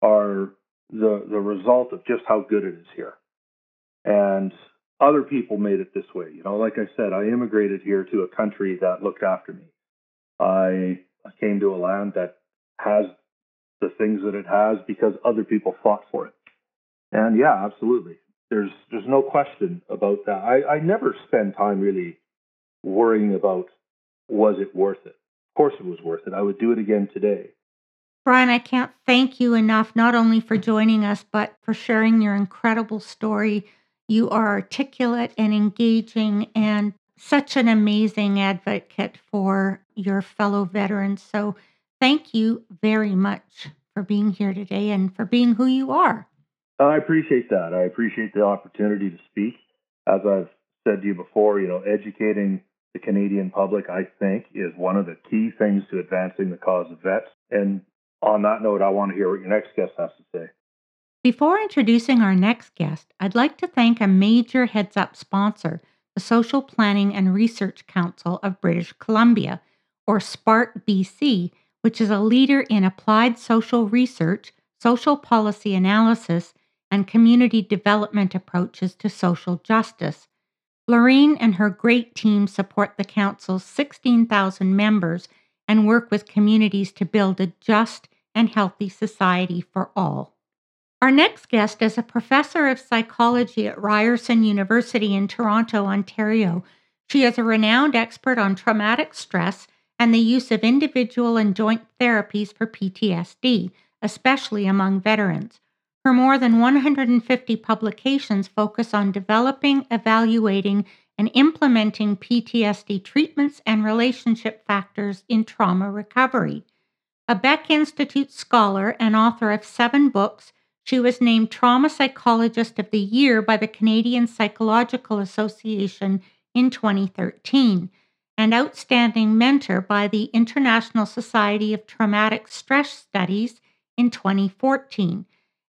are the the result of just how good it is here. And other people made it this way. You know, like I said, I immigrated here to a country that looked after me. I came to a land that has the things that it has because other people fought for it. And yeah, absolutely. There's there's no question about that. I, I never spend time really worrying about was it worth it. Of course it was worth it. I would do it again today.
Brian, I can't thank you enough, not only for joining us, but for sharing your incredible story. You are articulate and engaging and such an amazing advocate for your fellow veterans. So, thank you very much for being here today and for being who you are.
I appreciate that. I appreciate the opportunity to speak. As I've said to you before, you know, educating the Canadian public, I think, is one of the key things to advancing the cause of vets. And on that note, I want to hear what your next guest has to say.
Before introducing our next guest, I'd like to thank a major heads up sponsor, the Social Planning and Research Council of British Columbia, or SPARC BC, which is a leader in applied social research, social policy analysis, and community development approaches to social justice. Lorraine and her great team support the Council's 16,000 members and work with communities to build a just and healthy society for all. Our next guest is a professor of psychology at Ryerson University in Toronto, Ontario. She is a renowned expert on traumatic stress and the use of individual and joint therapies for PTSD, especially among veterans. Her more than 150 publications focus on developing, evaluating, and implementing PTSD treatments and relationship factors in trauma recovery. A Beck Institute scholar and author of seven books, she was named Trauma Psychologist of the Year by the Canadian Psychological Association in 2013 and Outstanding Mentor by the International Society of Traumatic Stress Studies in 2014.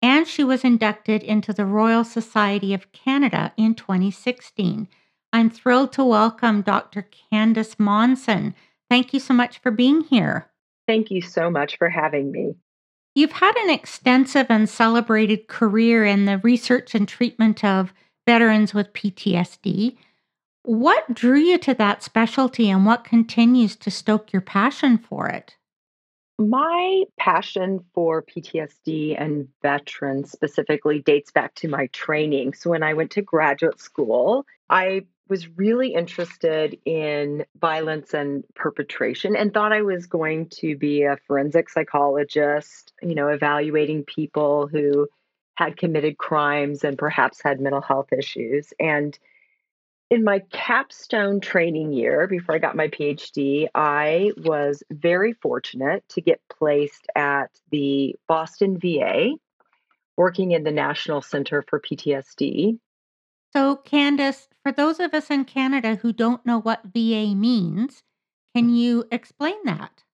And she was inducted into the Royal Society of Canada in 2016. I'm thrilled to welcome Dr. Candice Monson. Thank you so much for being here.
Thank you so much for having me.
You've had an extensive and celebrated career in the research and treatment of veterans with PTSD. What drew you to that specialty and what continues to stoke your passion for it?
My passion for PTSD and veterans specifically dates back to my training. So, when I went to graduate school, I was really interested in violence and perpetration and thought I was going to be a forensic psychologist, you know, evaluating people who had committed crimes and perhaps had mental health issues. And in my capstone training year before I got my PhD, I was very fortunate to get placed at the Boston VA, working in the National Center for PTSD.
So, Candice, for those of us in Canada who don't know what VA means, can you explain that?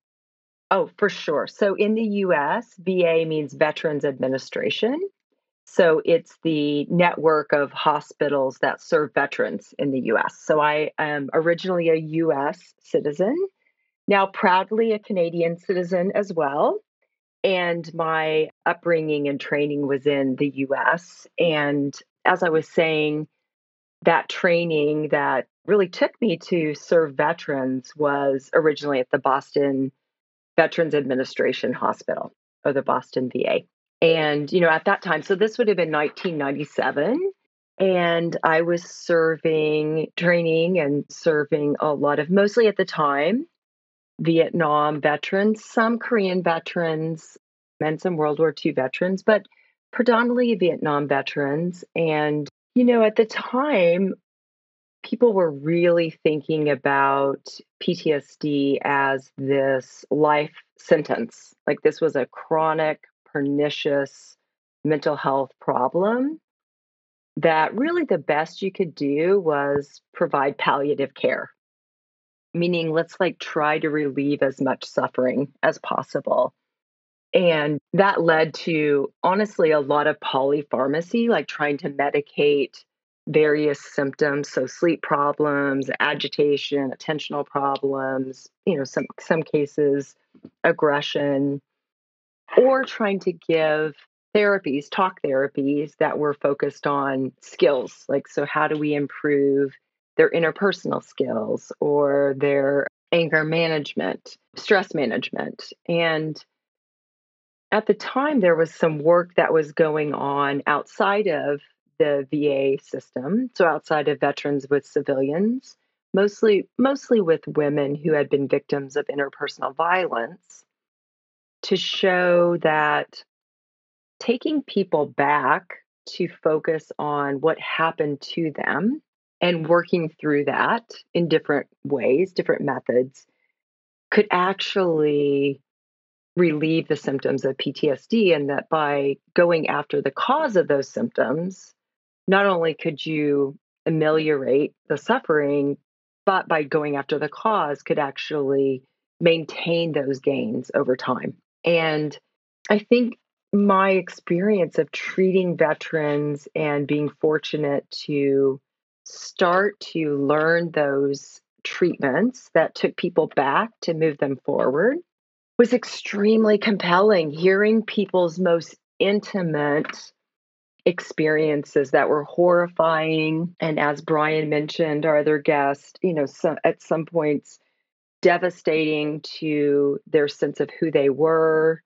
Oh, for sure. So, in the US, VA means Veterans Administration. So it's the network of hospitals that serve veterans in the US. So I am originally a US citizen, now proudly a Canadian citizen as well. And my upbringing and training was in the US. And as I was saying, that training that really took me to serve veterans was originally at the Boston Veterans Administration Hospital or the Boston VA. And, you know, at that time, so this would have been 1997. And I was serving training and serving a lot of, mostly at the time, Vietnam veterans, some Korean veterans, and some World War II veterans, but predominantly Vietnam veterans. And, you know, at the time, people were really thinking about PTSD as this life sentence. Like this was a chronic pernicious mental health problem that really the best you could do was provide palliative care. Meaning let's like try to relieve as much suffering as possible. And that led to honestly a lot of polypharmacy like trying to medicate various symptoms. So sleep problems agitation attentional problems you know some some cases aggression or trying to give therapies, talk therapies that were focused on skills. Like, so how do we improve their interpersonal skills or their anger management, stress management? And at the time, there was some work that was going on outside of the VA system, so outside of veterans with civilians, mostly mostly with women who had been victims of interpersonal violence to show that taking people back to focus on what happened to them and working through that in different ways, different methods, could actually relieve the symptoms of PTSD. And that by going after the cause of those symptoms, not only could you ameliorate the suffering, but by going after the cause, could actually maintain those gains over time. And I think my experience of treating veterans and being fortunate to start to learn those treatments that took people back to move them forward was extremely compelling. Hearing people's most intimate experiences that were horrifying. And as Brian mentioned, our other guest, you know, so at some points devastating to their sense of who they were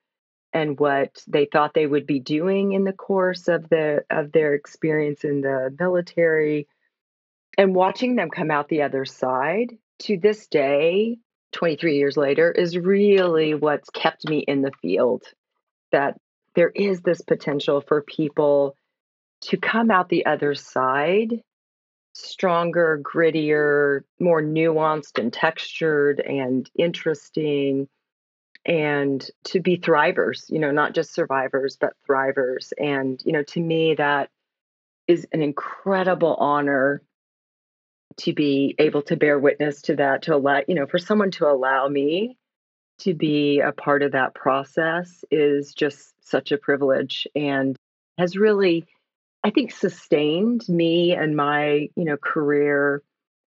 and what they thought they would be doing in the course of the of their experience in the military and watching them come out the other side to this day 23 years later is really what's kept me in the field that there is this potential for people to come out the other side stronger, grittier, more nuanced and textured and interesting and to be thrivers, you know, not just survivors, but thrivers. And, you know, to me, that is an incredible honor to be able to bear witness to that, to allow, you know, for someone to allow me to be a part of that process is just such a privilege and has really I think sustained me and my, you know, career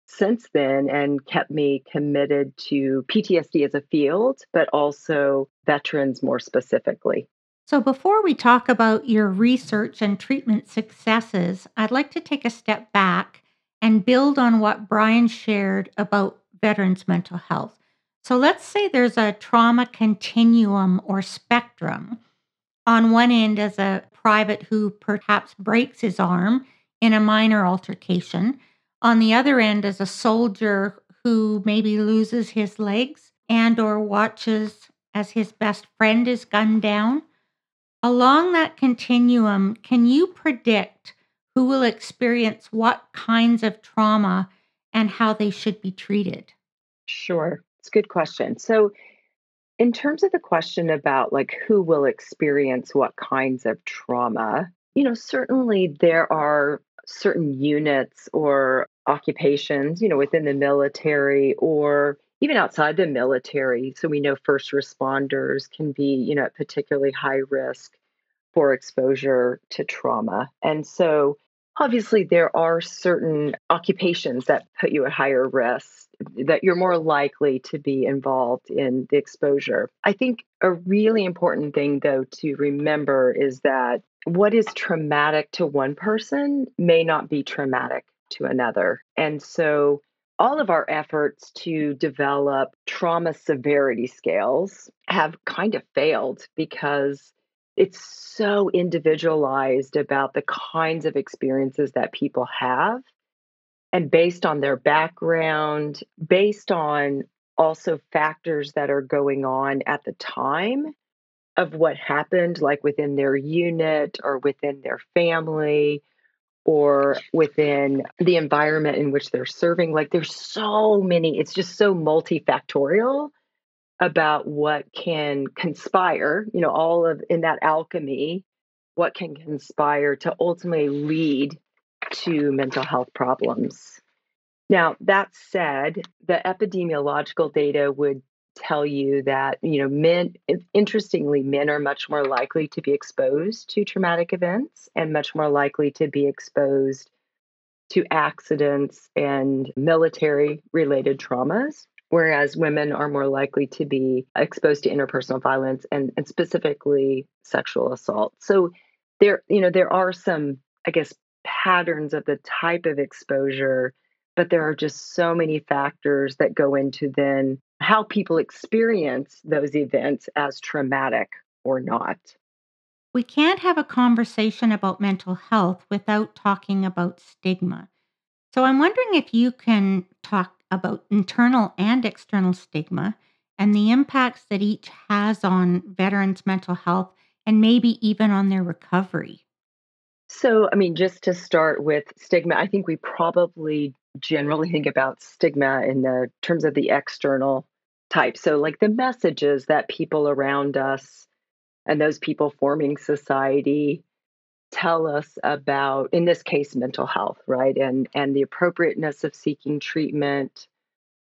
since then and kept me committed to PTSD as a field, but also veterans more specifically.
So, before we talk about your research and treatment successes, I'd like to take a step back and build on what Brian shared about veterans' mental health. So let's say there's a trauma continuum or spectrum. On one end is a private who perhaps breaks his arm in a minor altercation. On the other end is a soldier who maybe loses his legs and or watches as his best friend is gunned down. Along that continuum, can you predict who will experience what kinds of trauma and how they should be treated?
Sure. It's a good question. So, in terms of the question about like who will experience what kinds of trauma, you know, certainly there are certain units or occupations, you know, within the military or even outside the military. So we know first responders can be, you know, at particularly high risk for exposure to trauma. And so obviously there are certain occupations that put you at higher risk that you're more likely to be involved in the exposure. I think a really important thing though to remember is that what is traumatic to one person may not be traumatic to another. And so all of our efforts to develop trauma severity scales have kind of failed because it's so individualized about the kinds of experiences that people have. And based on their background, based on also factors that are going on at the time of what happened, like within their unit or within their family or within the environment in which they're serving. Like there's so many, it's just so multifactorial about what can conspire, you know, all of in that alchemy, what can conspire to ultimately lead to mental health problems. Now, that said, the epidemiological data would tell you that, you know, men, interestingly, men are much more likely to be exposed to traumatic events and much more likely to be exposed to accidents and military related traumas whereas women are more likely to be exposed to interpersonal violence and, and specifically sexual assault. So there, you know, there are some, I guess, patterns of the type of exposure, but there are just so many factors that go into then how people experience those events as traumatic or not.
We can't have a conversation about mental health without talking about stigma. So I'm wondering if you can talk about internal and external stigma and the impacts that each has on veterans' mental health and maybe even on their recovery.
So, I mean, just to start with stigma, I think we probably generally think about stigma in the terms of the external type. So, like the messages that people around us and those people forming society tell us about in this case mental health right and and the appropriateness of seeking treatment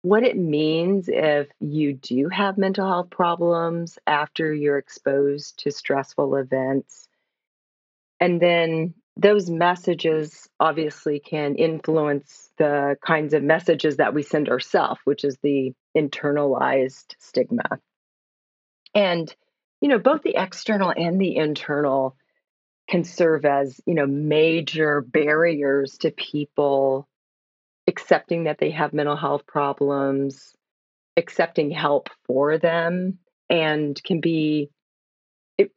what it means if you do have mental health problems after you're exposed to stressful events. And then those messages obviously can influence the kinds of messages that we send ourselves which is the internalized stigma. And you know both the external and the internal can serve as you know major barriers to people accepting that they have mental health problems accepting help for them and can be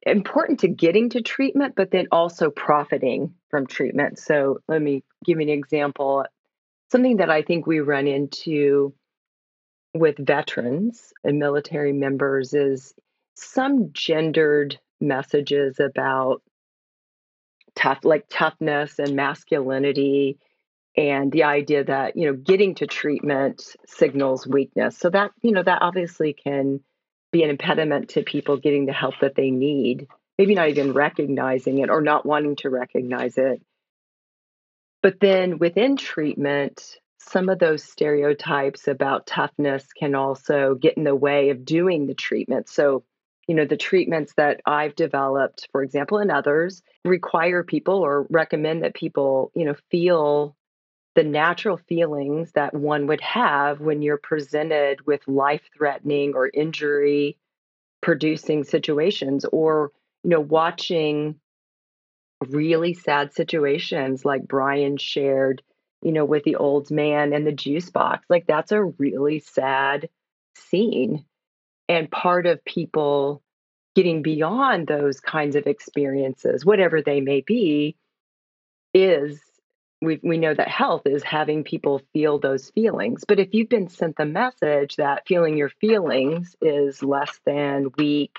important to getting to treatment but then also profiting from treatment. So let me give you an example. Something that i think we run into with veterans and military members is some gendered messages about tough like toughness and masculinity and the idea that you know getting to treatment signals weakness. So that you know that obviously can be an impediment to people getting the help that they need maybe not even recognizing it or not wanting to recognize it. But then within treatment some of those stereotypes about toughness can also get in the way of doing the treatment. So you know the treatments that i've developed for example and others require people or recommend that people you know feel the natural feelings that one would have when you're presented with life threatening or injury producing situations or you know watching really sad situations like Brian shared you know with the old man and the juice box like that's a really sad scene. And part of people getting beyond those kinds of experiences, whatever they may be, is we, we know that health is having people feel those feelings. But if you've been sent the message that feeling your feelings is less than weak,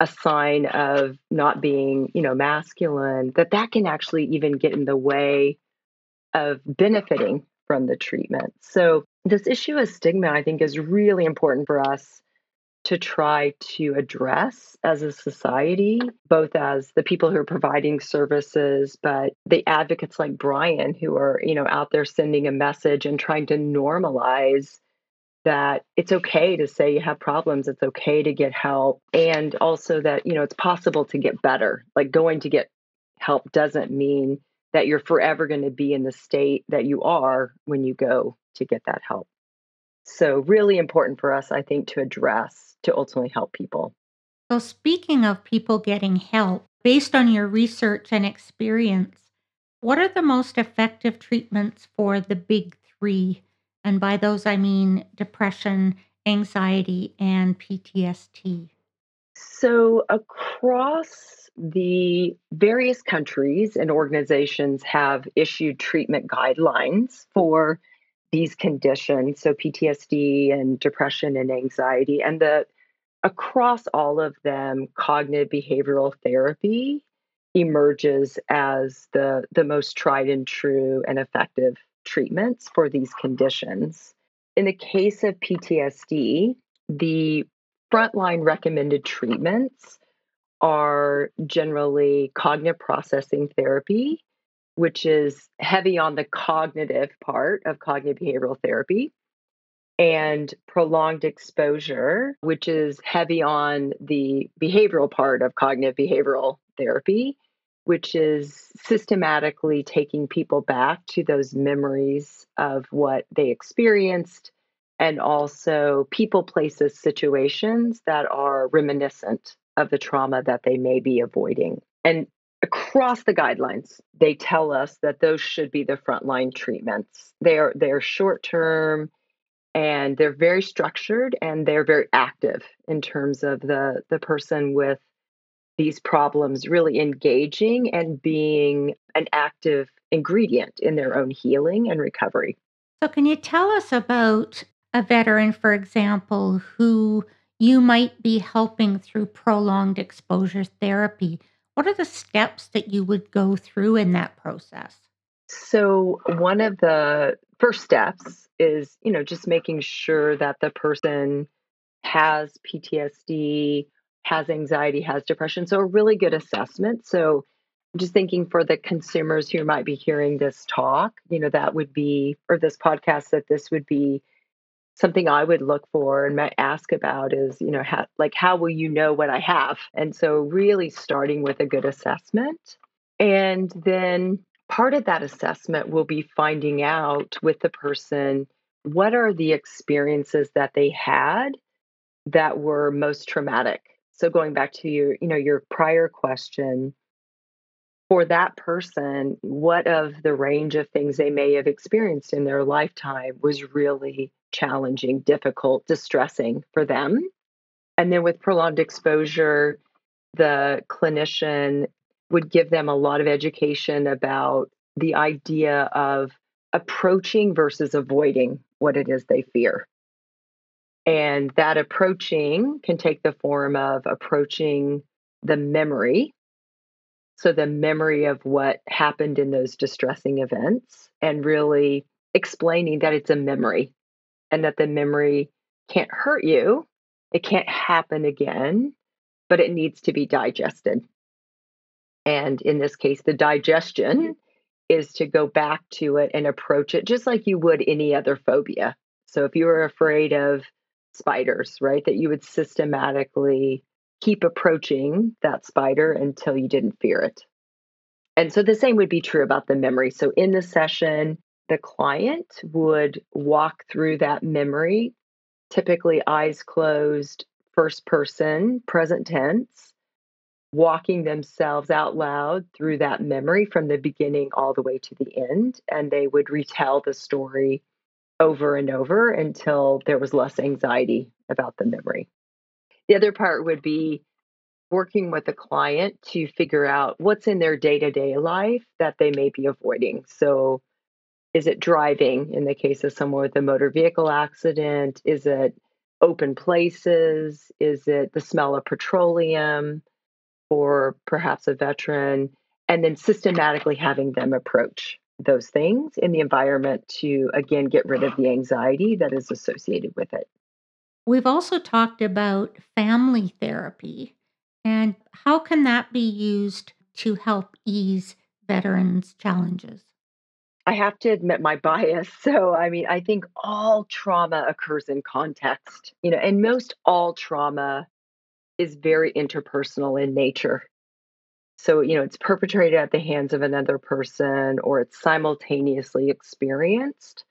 a sign of not being, you know, masculine, that that can actually even get in the way of benefiting from the treatment. So this issue of stigma, I think, is really important for us to try to address as a society, both as the people who are providing services, but the advocates like Brian who are, you know, out there sending a message and trying to normalize that it's okay to say you have problems, it's okay to get help, and also that, you know, it's possible to get better. Like going to get help doesn't mean that you're forever going to be in the state that you are when you go to get that help. So, really important for us, I think, to address to ultimately help people.
So, speaking of people getting help, based on your research and experience, what are the most effective treatments for the big three? And by those, I mean depression, anxiety, and PTSD.
So, across the various countries and organizations have issued treatment guidelines for these conditions, so PTSD and depression and anxiety, and the across all of them, cognitive behavioral therapy emerges as the the most tried and true and effective treatments for these conditions. In the case of PTSD, the frontline recommended treatments are generally cognitive processing therapy which is heavy on the cognitive part of cognitive behavioral therapy, and prolonged exposure, which is heavy on the behavioral part of cognitive behavioral therapy, which is systematically taking people back to those memories of what they experienced and also people, places, situations that are reminiscent of the trauma that they may be avoiding. And across the guidelines, they tell us that those should be the frontline treatments. They are they're short term and they're very structured and they're very active in terms of the the person with these problems really engaging and being an active ingredient in their own healing and recovery.
So can you tell us about a veteran for example who you might be helping through prolonged exposure therapy? What are the steps that you would go through in that process?
So, one of the first steps is, you know, just making sure that the person has PTSD, has anxiety, has depression. So, a really good assessment. So, just thinking for the consumers who might be hearing this talk, you know, that would be, or this podcast, that this would be something I would look for and might ask about is, you know, how, like, how will you know what I have? And so, really starting with a good assessment. And then part of that assessment will be finding out with the person what are the experiences that they had that were most traumatic. So, going back to your, you know, your prior question, for that person, what of the range of things they may have experienced in their lifetime was really challenging, difficult, distressing for them. And then with prolonged exposure, the clinician would give them a lot of education about the idea of approaching versus avoiding what it is they fear. And that approaching can take the form of approaching the memory. So, the memory of what happened in those distressing events, and really explaining that it's a memory and that the memory can't hurt you. It can't happen again, but it needs to be digested. And in this case, the digestion is to go back to it and approach it just like you would any other phobia. So if you were afraid of spiders, right, that you would systematically keep approaching that spider until you didn't fear it. And so the same would be true about the memory. So in the session, the client would walk through that memory, typically eyes closed, first person, present tense, walking themselves out loud through that memory from the beginning all the way to the end. And they would retell the story over and over until there was less anxiety about the memory. The other part would be working with a client to figure out what's in their day to day life that they may be avoiding. So, is it driving in the case of someone with a motor vehicle accident? Is it open places? Is it the smell of petroleum or perhaps a veteran? And then systematically having them approach those things in the environment to, again, get rid of the anxiety that is associated with it.
We've also talked about family therapy and how can that be used to help ease veterans' challenges?
I have to admit my bias. So, I mean, I think all trauma occurs in context, you know, and most all trauma is very interpersonal in nature. So, you know, it's perpetrated at the hands of another person or it's simultaneously experienced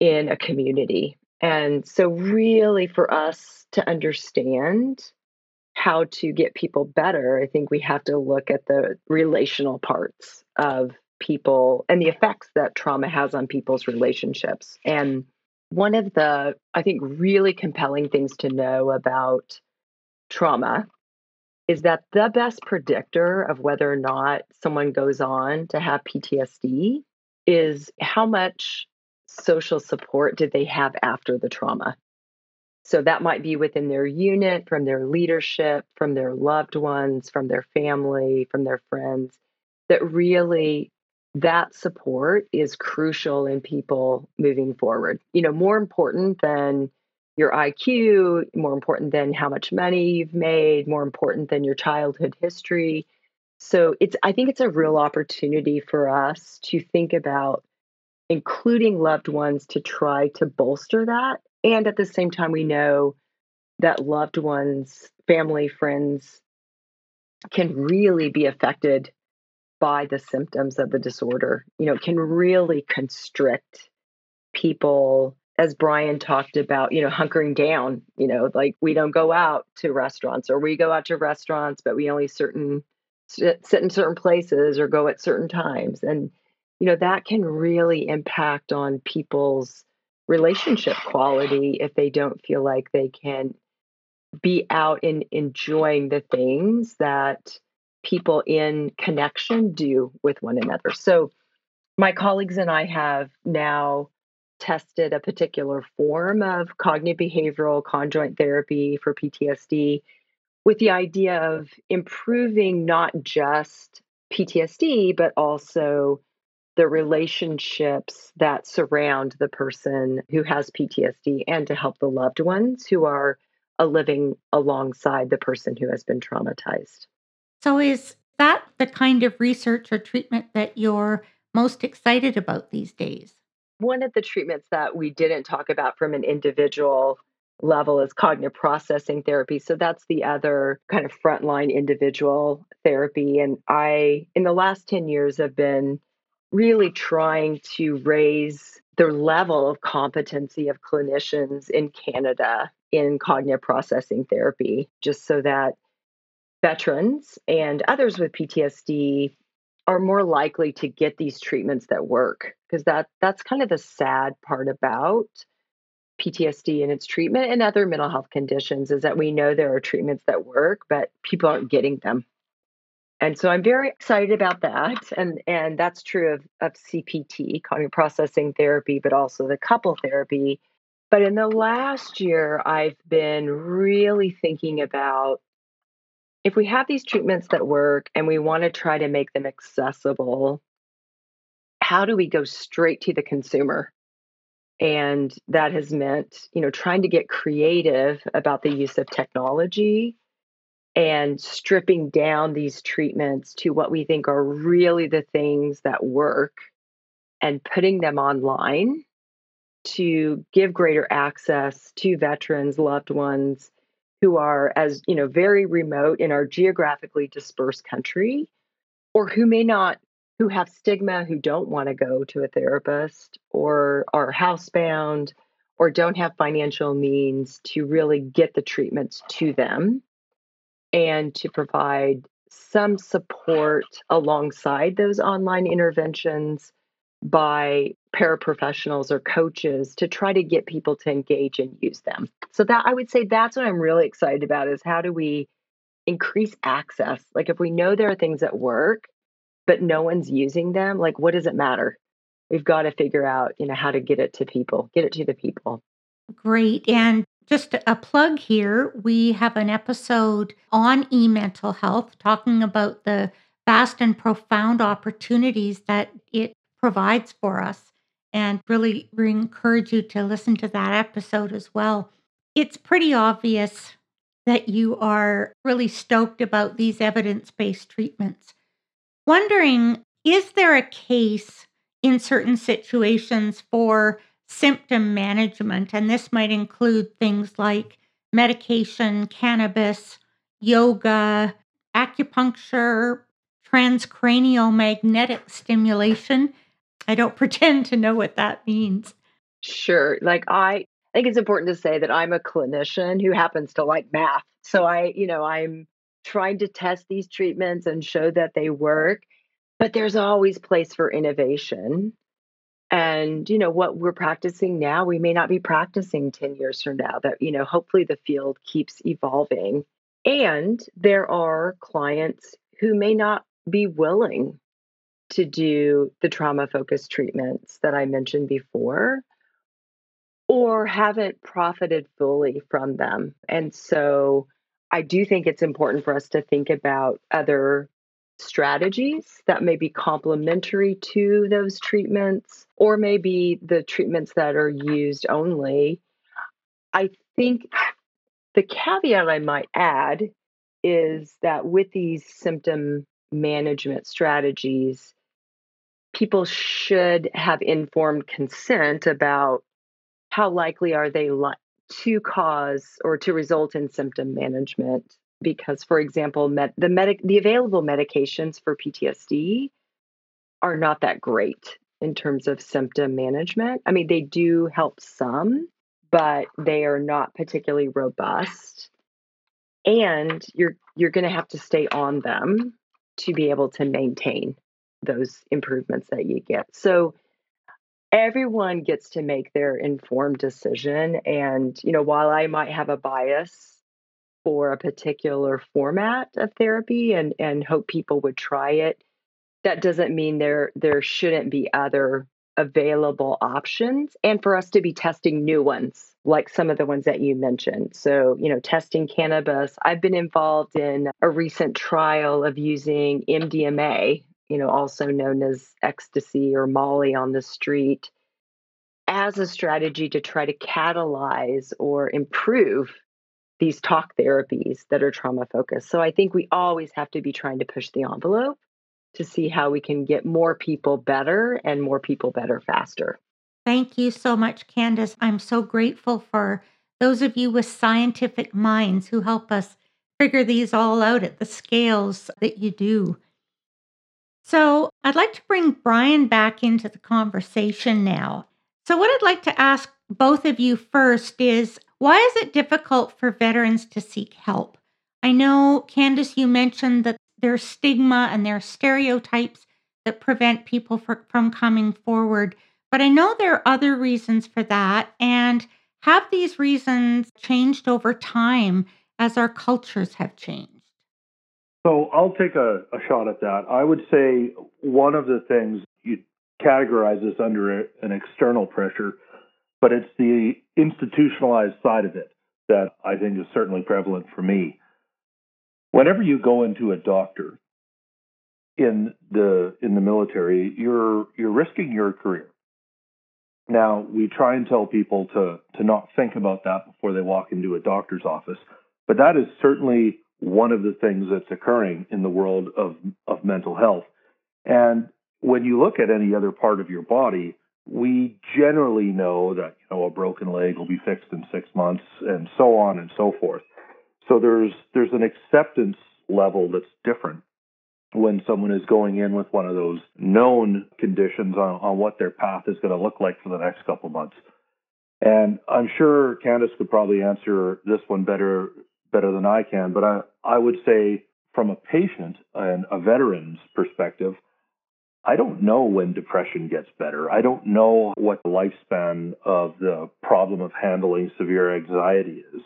in a community. And so, really, for us to understand how to get people better, I think we have to look at the relational parts of people and the effects that trauma has on people's relationships. And one of the, I think, really compelling things to know about trauma is that the best predictor of whether or not someone goes on to have PTSD is how much social support did they have after the trauma. So that might be within their unit, from their leadership, from their loved ones, from their family, from their friends, that really that support is crucial in people moving forward. You know, more important than your IQ, more important than how much money you've made, more important than your childhood history. So it's I think it's a real opportunity for us to think about including loved ones to try to bolster that. And at the same time, we know that loved ones, family, friends can really be affected by the symptoms of the disorder. You know, can really constrict people as Brian talked about, you know, hunkering down, you know, like we don't go out to restaurants or we go out to restaurants, but we only certain sit, in certain places or go at certain times. And, you know, that can really impact on people's relationship quality if they don't feel like they can be out and enjoying the things that people in connection do with one another. So, my colleagues and I have now tested a particular form of cognitive behavioral conjoint therapy for PTSD with the idea of improving not just PTSD, but also the relationships that surround the person who has PTSD and to help the loved ones who are living alongside the person who has been traumatized.
So, is that the kind of research or treatment that you're most excited about these days?
One of the treatments that we didn't talk about from an individual level is cognitive processing therapy. So that's the other kind of frontline individual therapy. And I, in the last 10 years, have been really trying to raise the level of competency of clinicians in Canada in cognitive processing therapy, just so that veterans and others with PTSD are more likely to get these treatments that work because that that's kind of the sad part about PTSD and its treatment and other mental health conditions is that we know there are treatments that work but people aren't getting them. And so I'm very excited about that and and that's true of of CPT, cognitive processing therapy, but also the couple therapy. But in the last year I've been really thinking about if we have these treatments that work and we want to try to make them accessible, how do we go straight to the consumer? And that has meant, you know, trying to get creative about the use of technology and stripping down these treatments to what we think are really the things that work and putting them online to give greater access to veterans, loved ones, who are as you know very remote in our geographically dispersed country or who may not who have stigma who don't want to go to a therapist or are housebound or don't have financial means to really get the treatments to them and to provide some support alongside those online interventions by paraprofessionals or coaches to try to get people to engage and use them. So that I would say that's what I'm really excited about is how do we increase access? Like if we know there are things that work, but no one's using them, like what does it matter? We've got to figure out, you know, how to get it to people, get it to the people.
Great. And just a plug here, we have an episode on e mental health talking about the vast and profound opportunities that it provides for us. And really encourage you to listen to that episode as well. It's pretty obvious that you are really stoked about these evidence based treatments. Wondering, is there a case in certain situations for symptom management? And this might include things like medication, cannabis, yoga, acupuncture, transcranial magnetic stimulation. I don't pretend to know what that means.
Sure. Like I think it's important to say that I'm a clinician who happens to like math. So I, you know, I'm trying to test these treatments and show that they work, but there's always place for innovation. And, you know, what we're practicing now, we may not be practicing 10 years from now. That, you know, hopefully the field keeps evolving. And there are clients who may not be willing to do the trauma focused treatments that I mentioned before or haven't profited fully from them. And so I do think it's important for us to think about other strategies that may be complementary to those treatments or maybe the treatments that are used only. I think the caveat I might add is that with these symptom management strategies, people should have informed consent about how likely are they li- to cause or to result in symptom management because for example med- the medic the available medications for PTSD are not that great in terms of symptom management. I mean they do help some, but they are not particularly robust. And you're you're going to have to stay on them to be able to maintain those improvements that you get. So everyone gets to make their informed decision and you know while I might have a bias for a particular format of therapy and and hope people would try it that doesn't mean there there shouldn't be other available options and for us to be testing new ones like some of the ones that you mentioned so you know testing cannabis i've been involved in a recent trial of using mdma you know also known as ecstasy or molly on the street as a strategy to try to catalyze or improve these talk therapies that are trauma focused. So I think we always have to be trying to push the envelope to see how we can get more people better and more people better faster.
Thank you so much, Candice. I'm so grateful for those of you with scientific minds who help us figure these all out at the scales that you do. So, I'd like to bring Brian back into the conversation now. So, what I'd like to ask both of you first is why is it difficult for veterans to seek help? I know, Candice, you mentioned that there's stigma and there are stereotypes that prevent people for, from coming forward. But I know there are other reasons for that. And have these reasons changed over time as our cultures have changed?
So I'll take a, a shot at that. I would say one of the things you categorize this under a, an external pressure but it's the institutionalized side of it that I think is certainly prevalent for me. Whenever you go into a doctor in the in the military, you're you're risking your career. Now, we try and tell people to to not think about that before they walk into a doctor's office, but that is certainly one of the things that's occurring in the world of of mental health. And when you look at any other part of your body, we generally know that you know a broken leg will be fixed in six months and so on and so forth so there's there's an acceptance level that's different when someone is going in with one of those known conditions on, on what their path is going to look like for the next couple months and i'm sure candice could probably answer this one better better than i can but i i would say from a patient and a veteran's perspective I don't know when depression gets better. I don't know what the lifespan of the problem of handling severe anxiety is.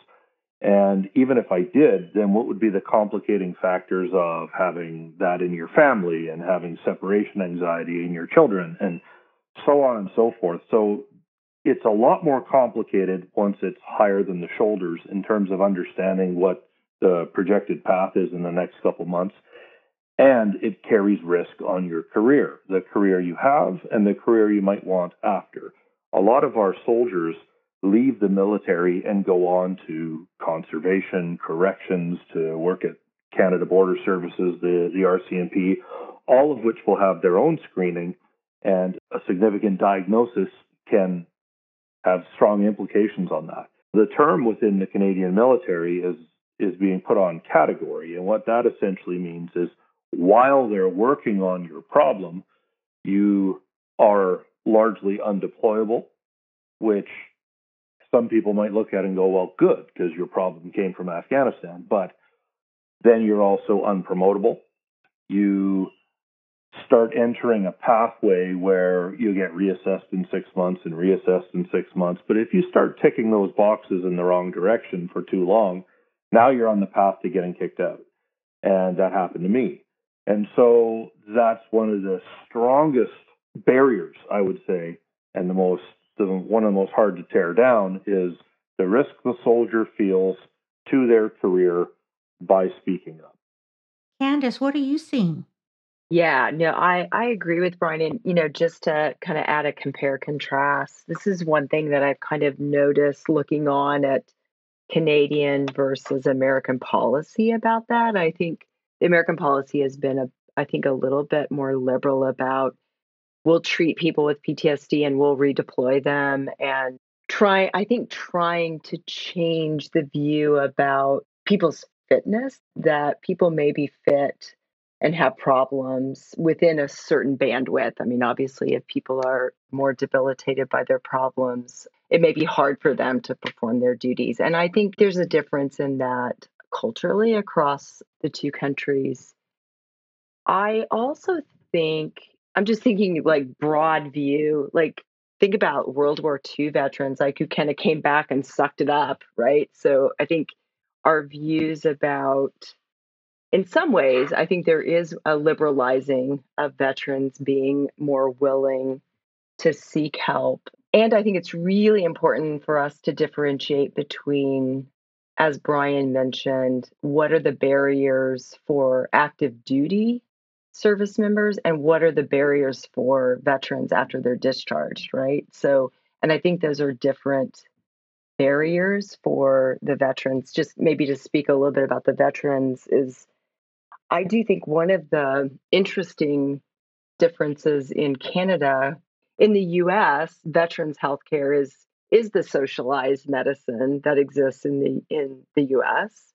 And even if I did, then what would be the complicating factors of having that in your family and having separation anxiety in your children and so on and so forth. So it's a lot more complicated once it's higher than the shoulders in terms of understanding what the projected path is in the next couple months. And it carries risk on your career, the career you have and the career you might want after. A lot of our soldiers leave the military and go on to conservation, corrections, to work at Canada Border Services, the, the RCMP, all of which will have their own screening, and a significant diagnosis can have strong implications on that. The term within the Canadian military is is being put on category, and what that essentially means is while they're working on your problem, you are largely undeployable, which some people might look at and go, well, good, because your problem came from Afghanistan. But then you're also unpromotable. You start entering a pathway where you get reassessed in six months and reassessed in six months. But if you start ticking those boxes in the wrong direction for too long, now you're on the path to getting kicked out. And that happened to me. And so that's one of the strongest barriers, I would say, and the most the one of the most hard to tear down is the risk the soldier feels to their career by speaking up.
Candice, what are you seeing?
Yeah, no, I, I agree with Brian. And, you know, just to kind of add a compare contrast, this is one thing that I've kind of noticed looking on at Canadian versus American policy about that. I think the American policy has been a I think a little bit more liberal about we'll treat people with PTSD and we'll redeploy them and try I think trying to change the view about people's fitness that people may be fit and have problems within a certain bandwidth. I mean, obviously, if people are more debilitated by their problems, it may be hard for them to perform their duties. And I think there's a difference in that culturally across the two countries. I also think I'm just thinking like broad view, like think about World War II veterans, like who kind of came back and sucked it up, right? So I think our views about, in some ways, I think there is a liberalizing of veterans being more willing to seek help. And I think it's really important for us to differentiate between, as Brian mentioned, what are the barriers for active duty service members and what are the barriers for veterans after they're discharged, right? So, and I think those are different barriers for the veterans. Just maybe to speak a little bit about the veterans is I do think one of the interesting differences in Canada in the US, veterans healthcare is is the socialized medicine that exists in the in the US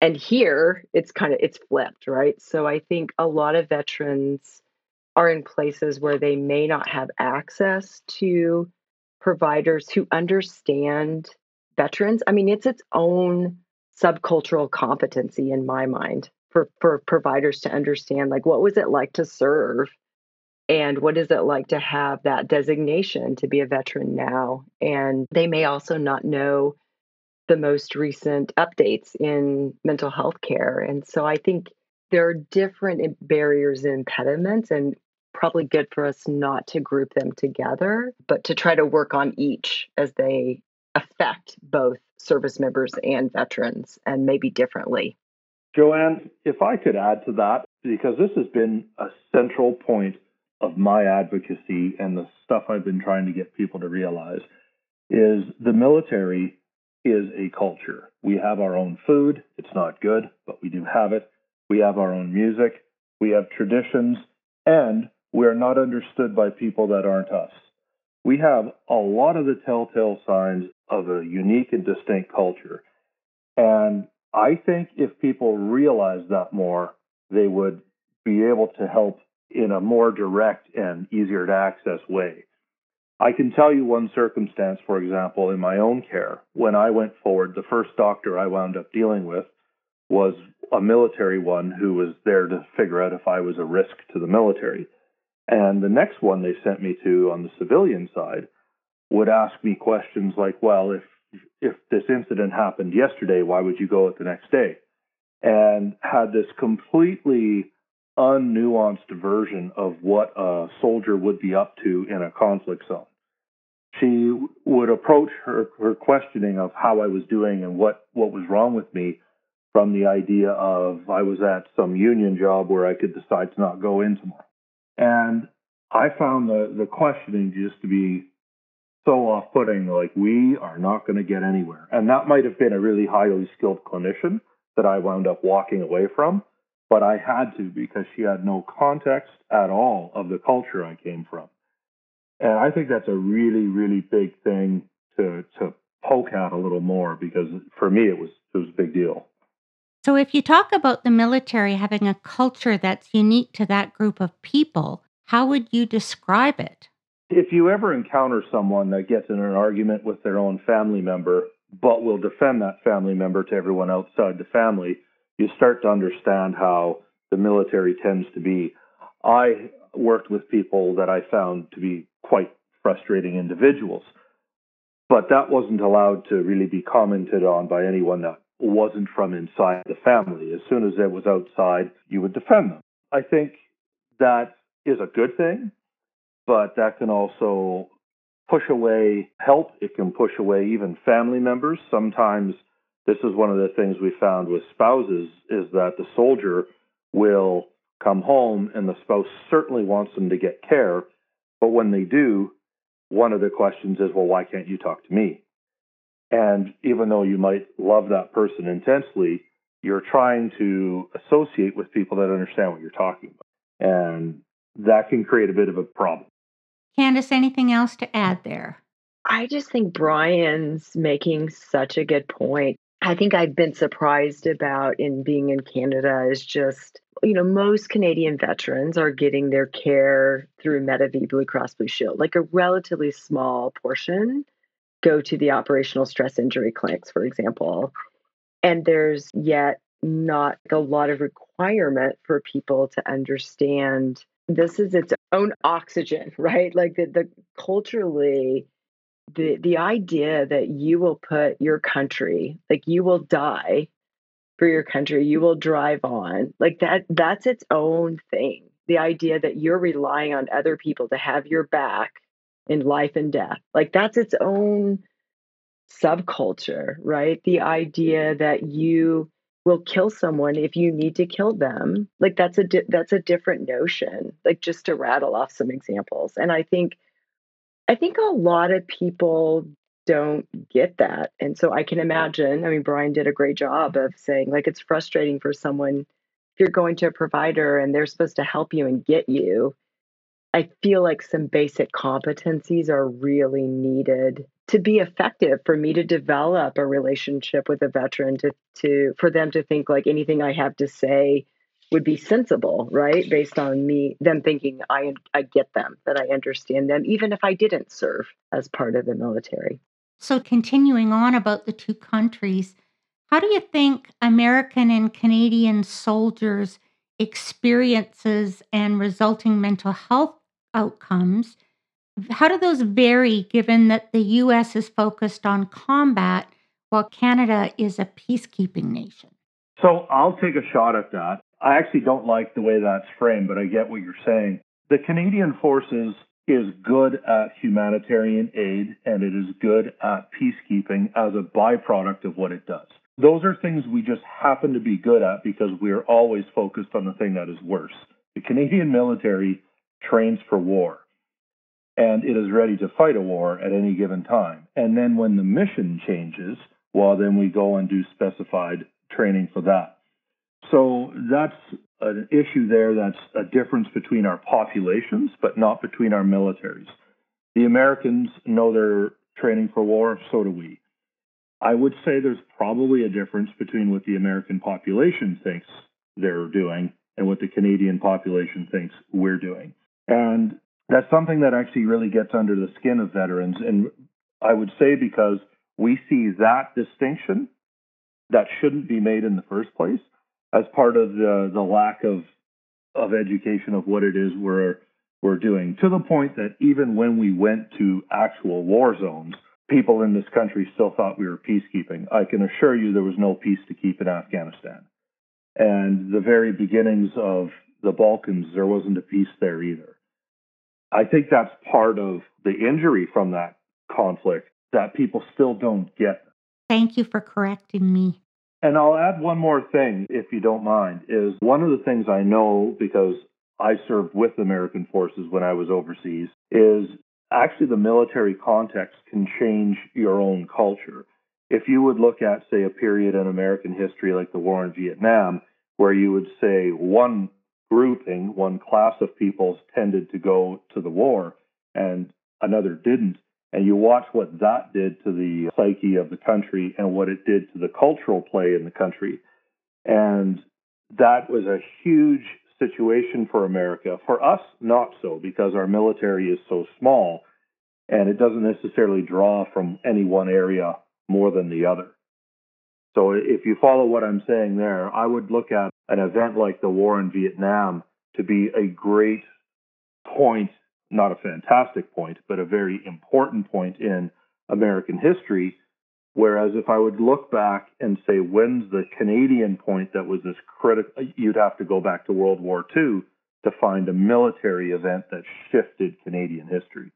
and here it's kind of it's flipped right? So i think a lot of veterans are in places where they may not have access to providers who understand veterans. I mean it's its own subcultural competency in my mind for for providers to understand like what was it like to serve and what is it like to have that designation to be a veteran now and they may also not know the most recent updates in mental health care. And so I think there are different barriers and impediments, and probably good for us not to group them together, but to try to work on each as they affect both service members and veterans and maybe differently.
Joanne, if I could add to that, because this has been a central point of my advocacy and the stuff I've been trying to get people to realize, is the military is a culture. We have our own food. It's not good, but we do have it. We have our own music. We have traditions, and we are not understood by people that aren't us. We have a lot of the telltale signs of a unique and distinct culture. And I think if people realize that more, they would be able to help in a more direct and easier to access way. I can tell you one circumstance, for example, in my own care. When I went forward, the first doctor I wound up dealing with was a military one who was there to figure out if I was a risk to the military. And the next one they sent me to on the civilian side would ask me questions like, well, if if this incident happened yesterday, why would you go it the next day? And had this completely unnuanced version of what a soldier would be up to in a conflict zone. She would approach her, her questioning of how I was doing and what, what was wrong with me from the idea of I was at some union job where I could decide to not go in tomorrow. And I found the, the questioning just to be so off putting, like, we are not going to get anywhere. And that might have been a really highly skilled clinician that I wound up walking away from, but I had to because she had no context at all of the culture I came from. And I think that's a really, really big thing to, to poke at a little more because for me it was it was a big deal.
So if you talk about the military having a culture that's unique to that group of people, how would you describe it?
If you ever encounter someone that gets in an argument with their own family member, but will defend that family member to everyone outside the family, you start to understand how the military tends to be. I worked with people that I found to be quite frustrating individuals, but that wasn't allowed to really be commented on by anyone that wasn't from inside the family. As soon as it was outside, you would defend them. I think that is a good thing but that can also push away help. It can push away even family members. Sometimes this is one of the things we found with spouses is that the soldier will come home and the spouse certainly wants them to get care, but when they do, one of the questions is, well, why can't you talk to me? And even though you might love that person intensely, you're trying to associate with people that understand what you're talking about. And that can create a bit of a problem.
Candice, anything else to add there?
I just think Brian's making such a good point. I think I've been surprised about in being in Canada is just, you know, most Canadian veterans are getting their care through Medavie Blue Cross Blue Shield. Like a relatively small portion go to the operational stress injury clinics, for example. And there's yet not a lot of requirement for people to understand this is its own oxygen, right? Like the, the culturally, the the idea that you will put your country, like you will die for your country, you will drive on, like that that's its own thing. The idea that you're relying on other people to have your back in life and death, like that's its own subculture, right? The idea that you will kill someone if you need to kill them. Like that's a di- that's a different notion like just to rattle off some examples. And i think i think a lot of people don't get that. And so i can imagine i mean brian did a great job of saying like it's frustrating for someone if you're going to a provider and they're supposed to help you and get you i feel like some basic competencies are really needed to be effective for me to develop a relationship with a veteran to to for them to think like anything I have to say would be sensible, right? Based on me them thinking I I get them, that I understand them even if I didn't serve as part of the military.
So continuing on about the two countries, how do you think American and Canadian soldiers experiences and resulting mental health outcomes how do those vary given that the US is focused on combat while Canada is a peacekeeping nation?
So I'll take a shot at that. I actually don't like the way that's framed, but I get what you're saying. The Canadian Forces is good at humanitarian aid and it is good at peacekeeping as a byproduct of what it does. Those are things we just happen to be good at because we're always focused on the thing that is worse. The Canadian military trains for war and it is ready to fight a war at any given time. And then when the mission changes, well, then we go and do specified training for that. So that's an issue there that's a difference between our populations, but not between our militaries. The Americans know they're training for war, so do we. I would say there's probably a difference between what the American population thinks they're doing and what the Canadian population thinks we're doing. And that's something that actually really gets under the skin of veterans. And I would say because we see that distinction that shouldn't be made in the first place as part of the, the lack of of education of what it is we're were doing, to the point that even when we went to actual war zones, people in this country still thought we were peacekeeping. I can assure you there was no peace to keep in Afghanistan. And the very beginnings of the Balkans, there wasn't a peace there either. I think that's part of the injury from that conflict that people still don't get.
Thank you for correcting me.
And I'll add one more thing, if you don't mind, is one of the things I know because I served with American forces when I was overseas is actually the military context can change your own culture. If you would look at, say, a period in American history like the war in Vietnam, where you would say one grouping, one class of peoples tended to go to the war and another didn't, and you watch what that did to the psyche of the country and what it did to the cultural play in the country. And that was a huge situation for America. For us, not so, because our military is so small and it doesn't necessarily draw from any one area more than the other. So if you follow what I'm saying there, I would look at an event like the war in Vietnam to be a great point, not a fantastic point, but a very important point in American history Whereas if I would look back and say, when's the Canadian point that was this critical, you'd have to go back to World War II to find a military event that shifted Canadian history.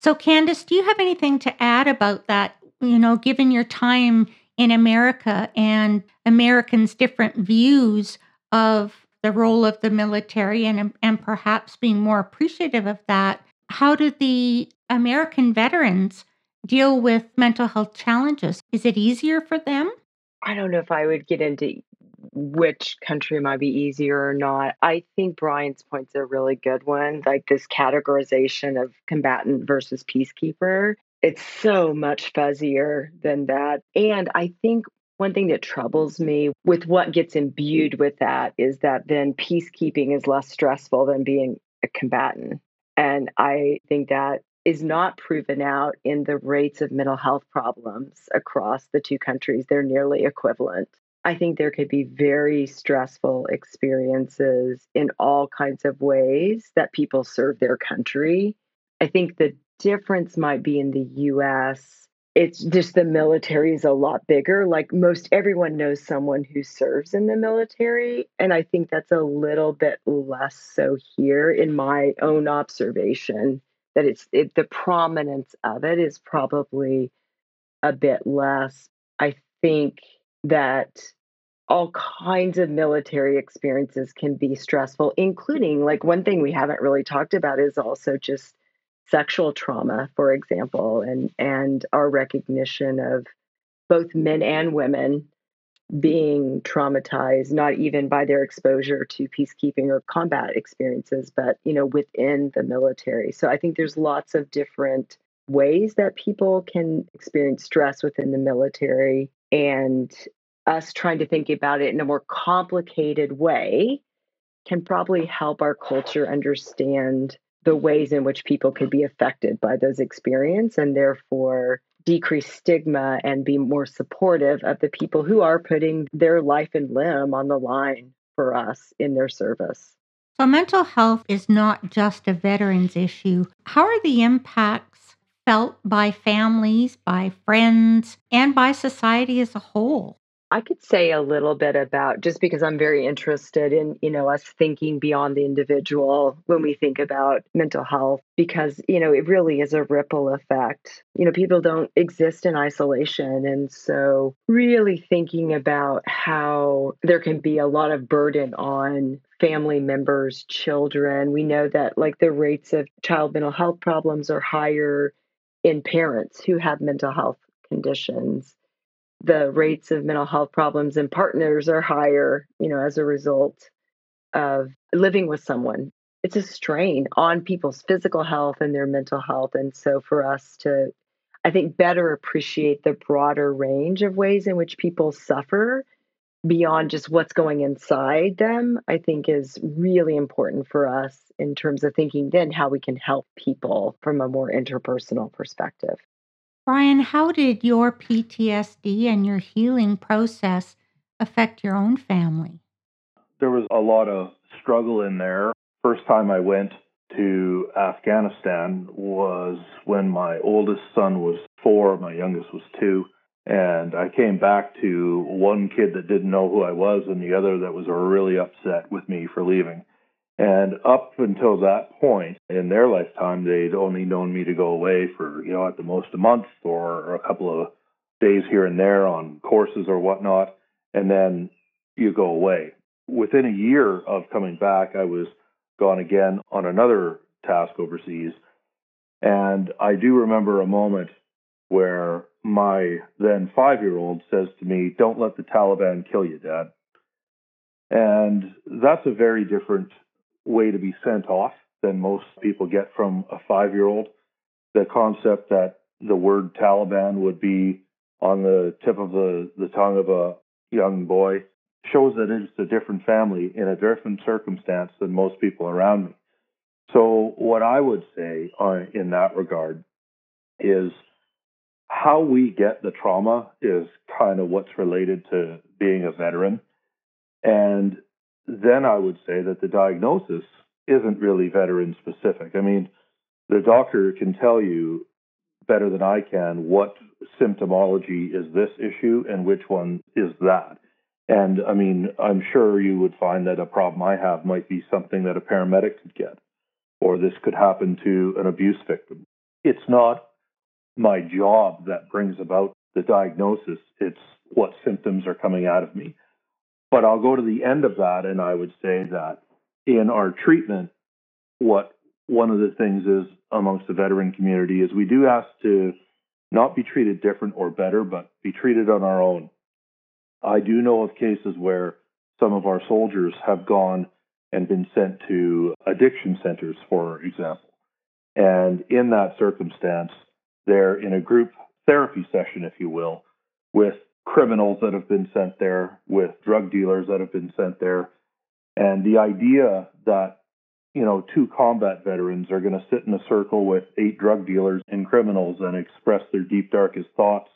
So, Candice, do you have anything to add about that? You know, given your time in America and Americans' different views of the role of the military and, and perhaps being more appreciative of that, how do the American veterans deal with mental health challenges? Is it easier for them?
I don't know if I would get into which country might be easier or not. I think Brian's point's a really good one, like this categorization of combatant versus peacekeeper. It's so much fuzzier than that. And I think one thing that troubles me with what gets imbued with that is that then peacekeeping is less stressful than being a combatant. And I think that is not proven out in the rates of mental health problems across the two countries. They're nearly equivalent. I think there could be very stressful experiences in all kinds of ways that people serve their country. I think the difference might be in the US. It's just the military is a lot bigger. Like most everyone knows someone who serves in the military. And I think that's a little bit less so here in my own observation that it's it, the prominence of it is probably a bit less. I think that all kinds of military experiences can be stressful, including like one thing we haven't really talked about is also just sexual trauma, for example, and and our recognition of both men and women being traumatized not even by their exposure to peacekeeping or combat experiences but you know within the military. So i think there's lots of different ways that people can experience stress within the military and us trying to think about it in a more complicated way can probably help our culture understand the ways in which people could be affected by those experiences and therefore decrease stigma and be more supportive of the people who are putting their life and limb on the line for us in their service.
So, mental health is not just a veterans issue. How are the impacts felt by families, by friends, and by society as a whole?
I could say a little bit about just because I'm very interested in, you know, us thinking beyond the individual when we think about mental health because, you know, it really is a ripple effect. You know, people don't exist in isolation and so really thinking about how there can be a lot of burden on family members, children. We know that like the rates of child mental health problems are higher in parents who have mental health conditions the rates of mental health problems in partners are higher, you know, as a result of living with someone. It's a strain on people's physical health and their mental health. And so for us to, I think, better appreciate the broader range of ways in which people suffer beyond just what's going inside them, I think is really important for us in terms of thinking then how we can help people from a more interpersonal perspective.
Brian, how did your PTSD and your healing process affect your own family?
There was a lot of struggle in there. First time I went to Afghanistan was when my oldest son was four, my youngest was two. And I came back to one kid that didn't know who I was and the other that was really upset with me for leaving. And up until that point in their lifetime, they'd only known me to go away for, you know, at the most a month or a couple of days here and there on courses or whatnot. And then you go away. Within a year of coming back, I was gone again on another task overseas. And I do remember a moment where my then five year old says to me, Don't let the Taliban kill you, Dad. And that's a very different way to be sent off than most people get from a five year old. The concept that the word Taliban would be on the tip of the, the tongue of a young boy shows that it's a different family in a different circumstance than most people around me. So, what I would say uh, in that regard is how we get the trauma is kind of what's related to being a veteran. And then I would say that the diagnosis isn't really veteran specific. I mean, the doctor can tell you better than I can what symptomology is this issue and which one is that. And I mean, I'm sure you would find that a problem I have might be something that a paramedic could get, or this could happen to an abuse victim. It's not my job that brings about the diagnosis, it's what symptoms are coming out of me. But I'll go to the end of that, and I would say that in our treatment, what one of the things is amongst the veteran community is we do ask to not be treated different or better, but be treated on our own. I do know of cases where some of our soldiers have gone and been sent to addiction centers, for example. And in that circumstance, they're in a group therapy session, if you will, with criminals that have been sent there, with drug dealers that have been sent there. And the idea that, you know, two combat veterans are going to sit in a circle with eight drug dealers and criminals and express their deep, darkest thoughts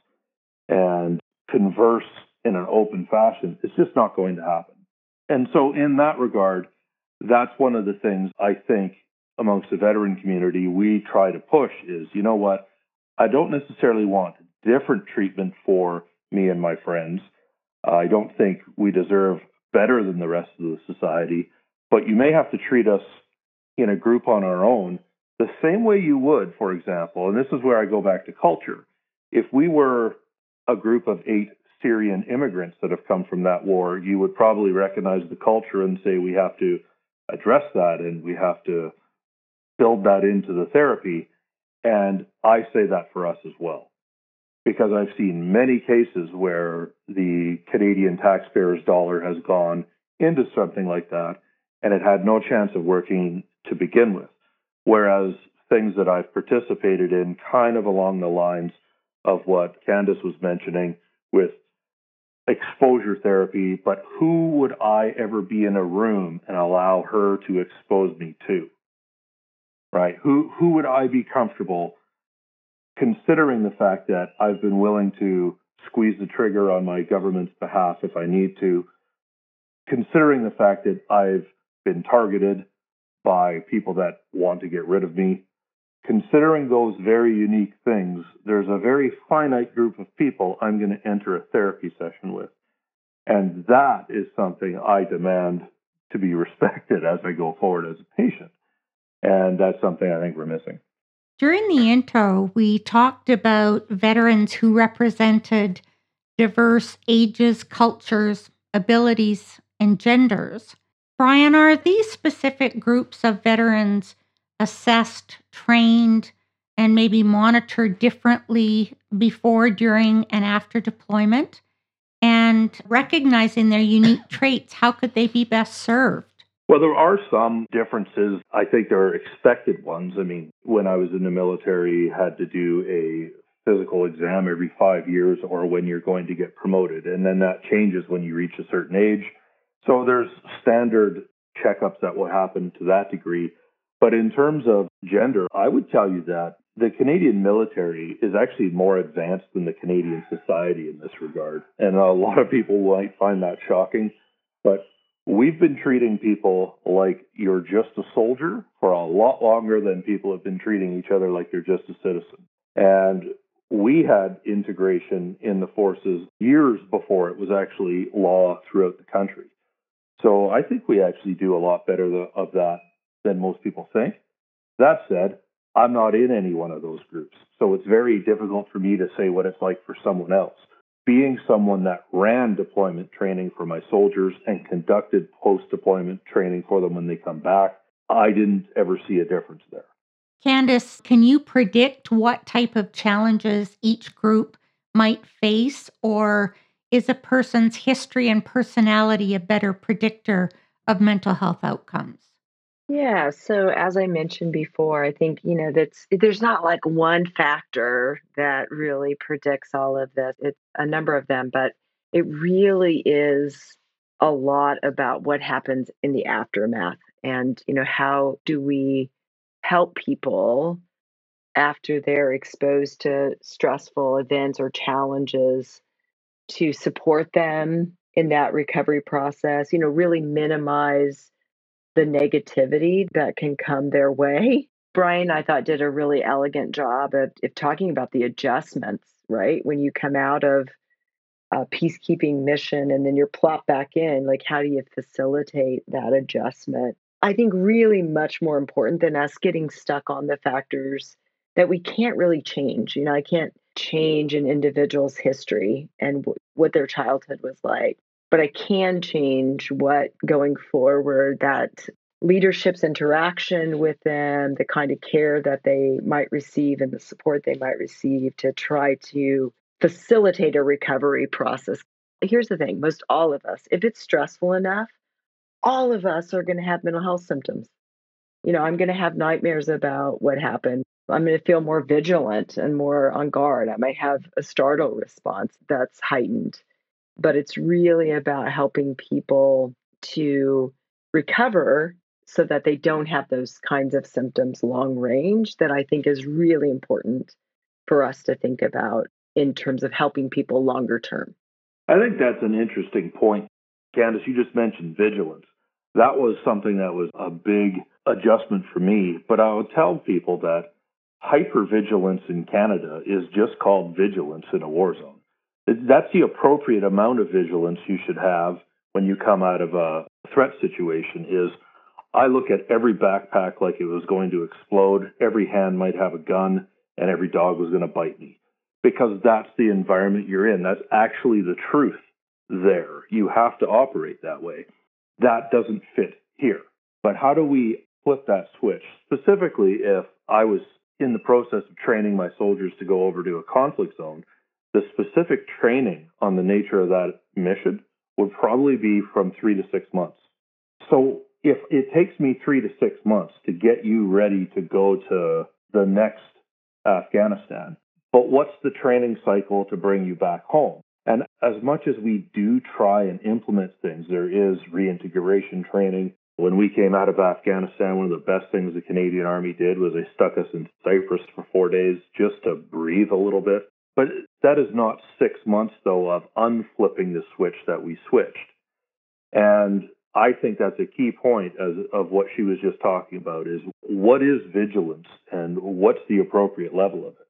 and converse in an open fashion, it's just not going to happen. And so, in that regard, that's one of the things I think amongst the veteran community we try to push is, you know what, I don't necessarily want different treatment for me and my friends. I don't think we deserve better than the rest of the society, but you may have to treat us in a group on our own the same way you would, for example, and this is where I go back to culture. If we were a group of eight Syrian immigrants that have come from that war, you would probably recognize the culture and say we have to address that and we have to build that into the therapy. And I say that for us as well because I've seen many cases where the Canadian taxpayer's dollar has gone into something like that and it had no chance of working to begin with. Whereas things that I've participated in, kind of along the lines of what Candice was mentioning with exposure therapy, but who would I ever be in a room and allow her to expose me to? Right? Who who would I be comfortable considering the fact that I've been willing to squeeze the trigger on my government's behalf if I need to, considering the fact that I've been targeted by people that want to get rid of me, considering those very unique things, there's a very finite group of people I'm going to enter a therapy session with. And that is something I demand to be respected as I go forward as a patient. And that's something I think we're missing.
During the intro, we talked about veterans who represented diverse ages, cultures, abilities, and genders. Brian, are these specific groups of veterans assessed, trained, and maybe monitored differently before, during, and after deployment? And recognizing their unique traits, how could they be best served?
Well, there are some differences. I think there are expected ones. I mean, when I was in the military, had to do a physical exam every five years or when you're going to get promoted. And then that changes when you reach a certain age. So there's standard checkups that will happen to that degree. But in terms of gender, I would tell you that the Canadian military is actually more advanced than the Canadian society in this regard. And a lot of people might find that shocking. But we've been treating people like you're just a soldier for a lot longer than people have been treating each other like you're just a citizen. And we had integration in the forces years before it was actually law throughout the country. So I think we actually do a lot better of that than most people think. That said, I'm not in any one of those groups. So it's very difficult for me to say what it's like for someone else being someone that ran deployment training for my soldiers and conducted post deployment training for them when they come back, I didn't ever see a difference there.
Candice, can you predict what type of challenges each group might face, or is a person's history and personality a better predictor of mental health outcomes?
Yeah, so as I mentioned before, I think, you know, that's eh, there's not like one factor that really predicts all of this. It's a number of them, but it really is a lot about what happens in the aftermath and, you know, how do we help people after they're exposed to stressful events or challenges to support them in that recovery process, you know, really minimize the negativity that can come their way. Brian, I thought, did a really elegant job of, of talking about the adjustments, right? When you come out of a peacekeeping mission and then you're plopped back in, like, how do you facilitate that adjustment? I think really much more important than us getting stuck on the factors that we can't really change. You know, I can't change an individual's history and w- what their childhood was like but I can change what going forward that leadership's interaction with them, the kind of care that they might receive and the support they might receive to try to facilitate a recovery process. Here's the thing most all of us, if it's stressful enough, all of us are going to have mental health symptoms. You know, I'm going to have nightmares about what happened. I'm going to feel more vigilant and more on guard. I might have a startle response that's heightened but it's really about helping people to recover so that they don't have those kinds of symptoms long range that I think is really important for us to think about in terms of helping people longer term.
I think that's an interesting point. Candice, you just mentioned vigilance. That was something that was a big adjustment for me, but I would tell people that hypervigilance in Canada is just called vigilance in a war zone that's the appropriate amount of vigilance you should have when you come out of a threat situation is I look at every backpack like it was going to explode, every hand might have a gun, and every dog was going to bite me. Because that's the environment you're in. That's actually the truth there. You have to operate that way. That doesn't fit here. But how do we flip that switch? Specifically, if I was in the process of training my soldiers to go over to a conflict zone, the specific training on the nature of that mission would probably be from three to six months. So if it takes me three to six months to get you ready to go to the next Afghanistan, but what's the training cycle to bring you back home? And as much as we do try and implement things, there is reintegration training. When we came out of Afghanistan, one of the best things the Canadian Army did was they stuck us in Cyprus for four days just to breathe a little bit. But that is not six months, though, of unflipping the switch that we switched. And I think that's a key point as, of what she was just talking about is what is vigilance and what's the appropriate level of it?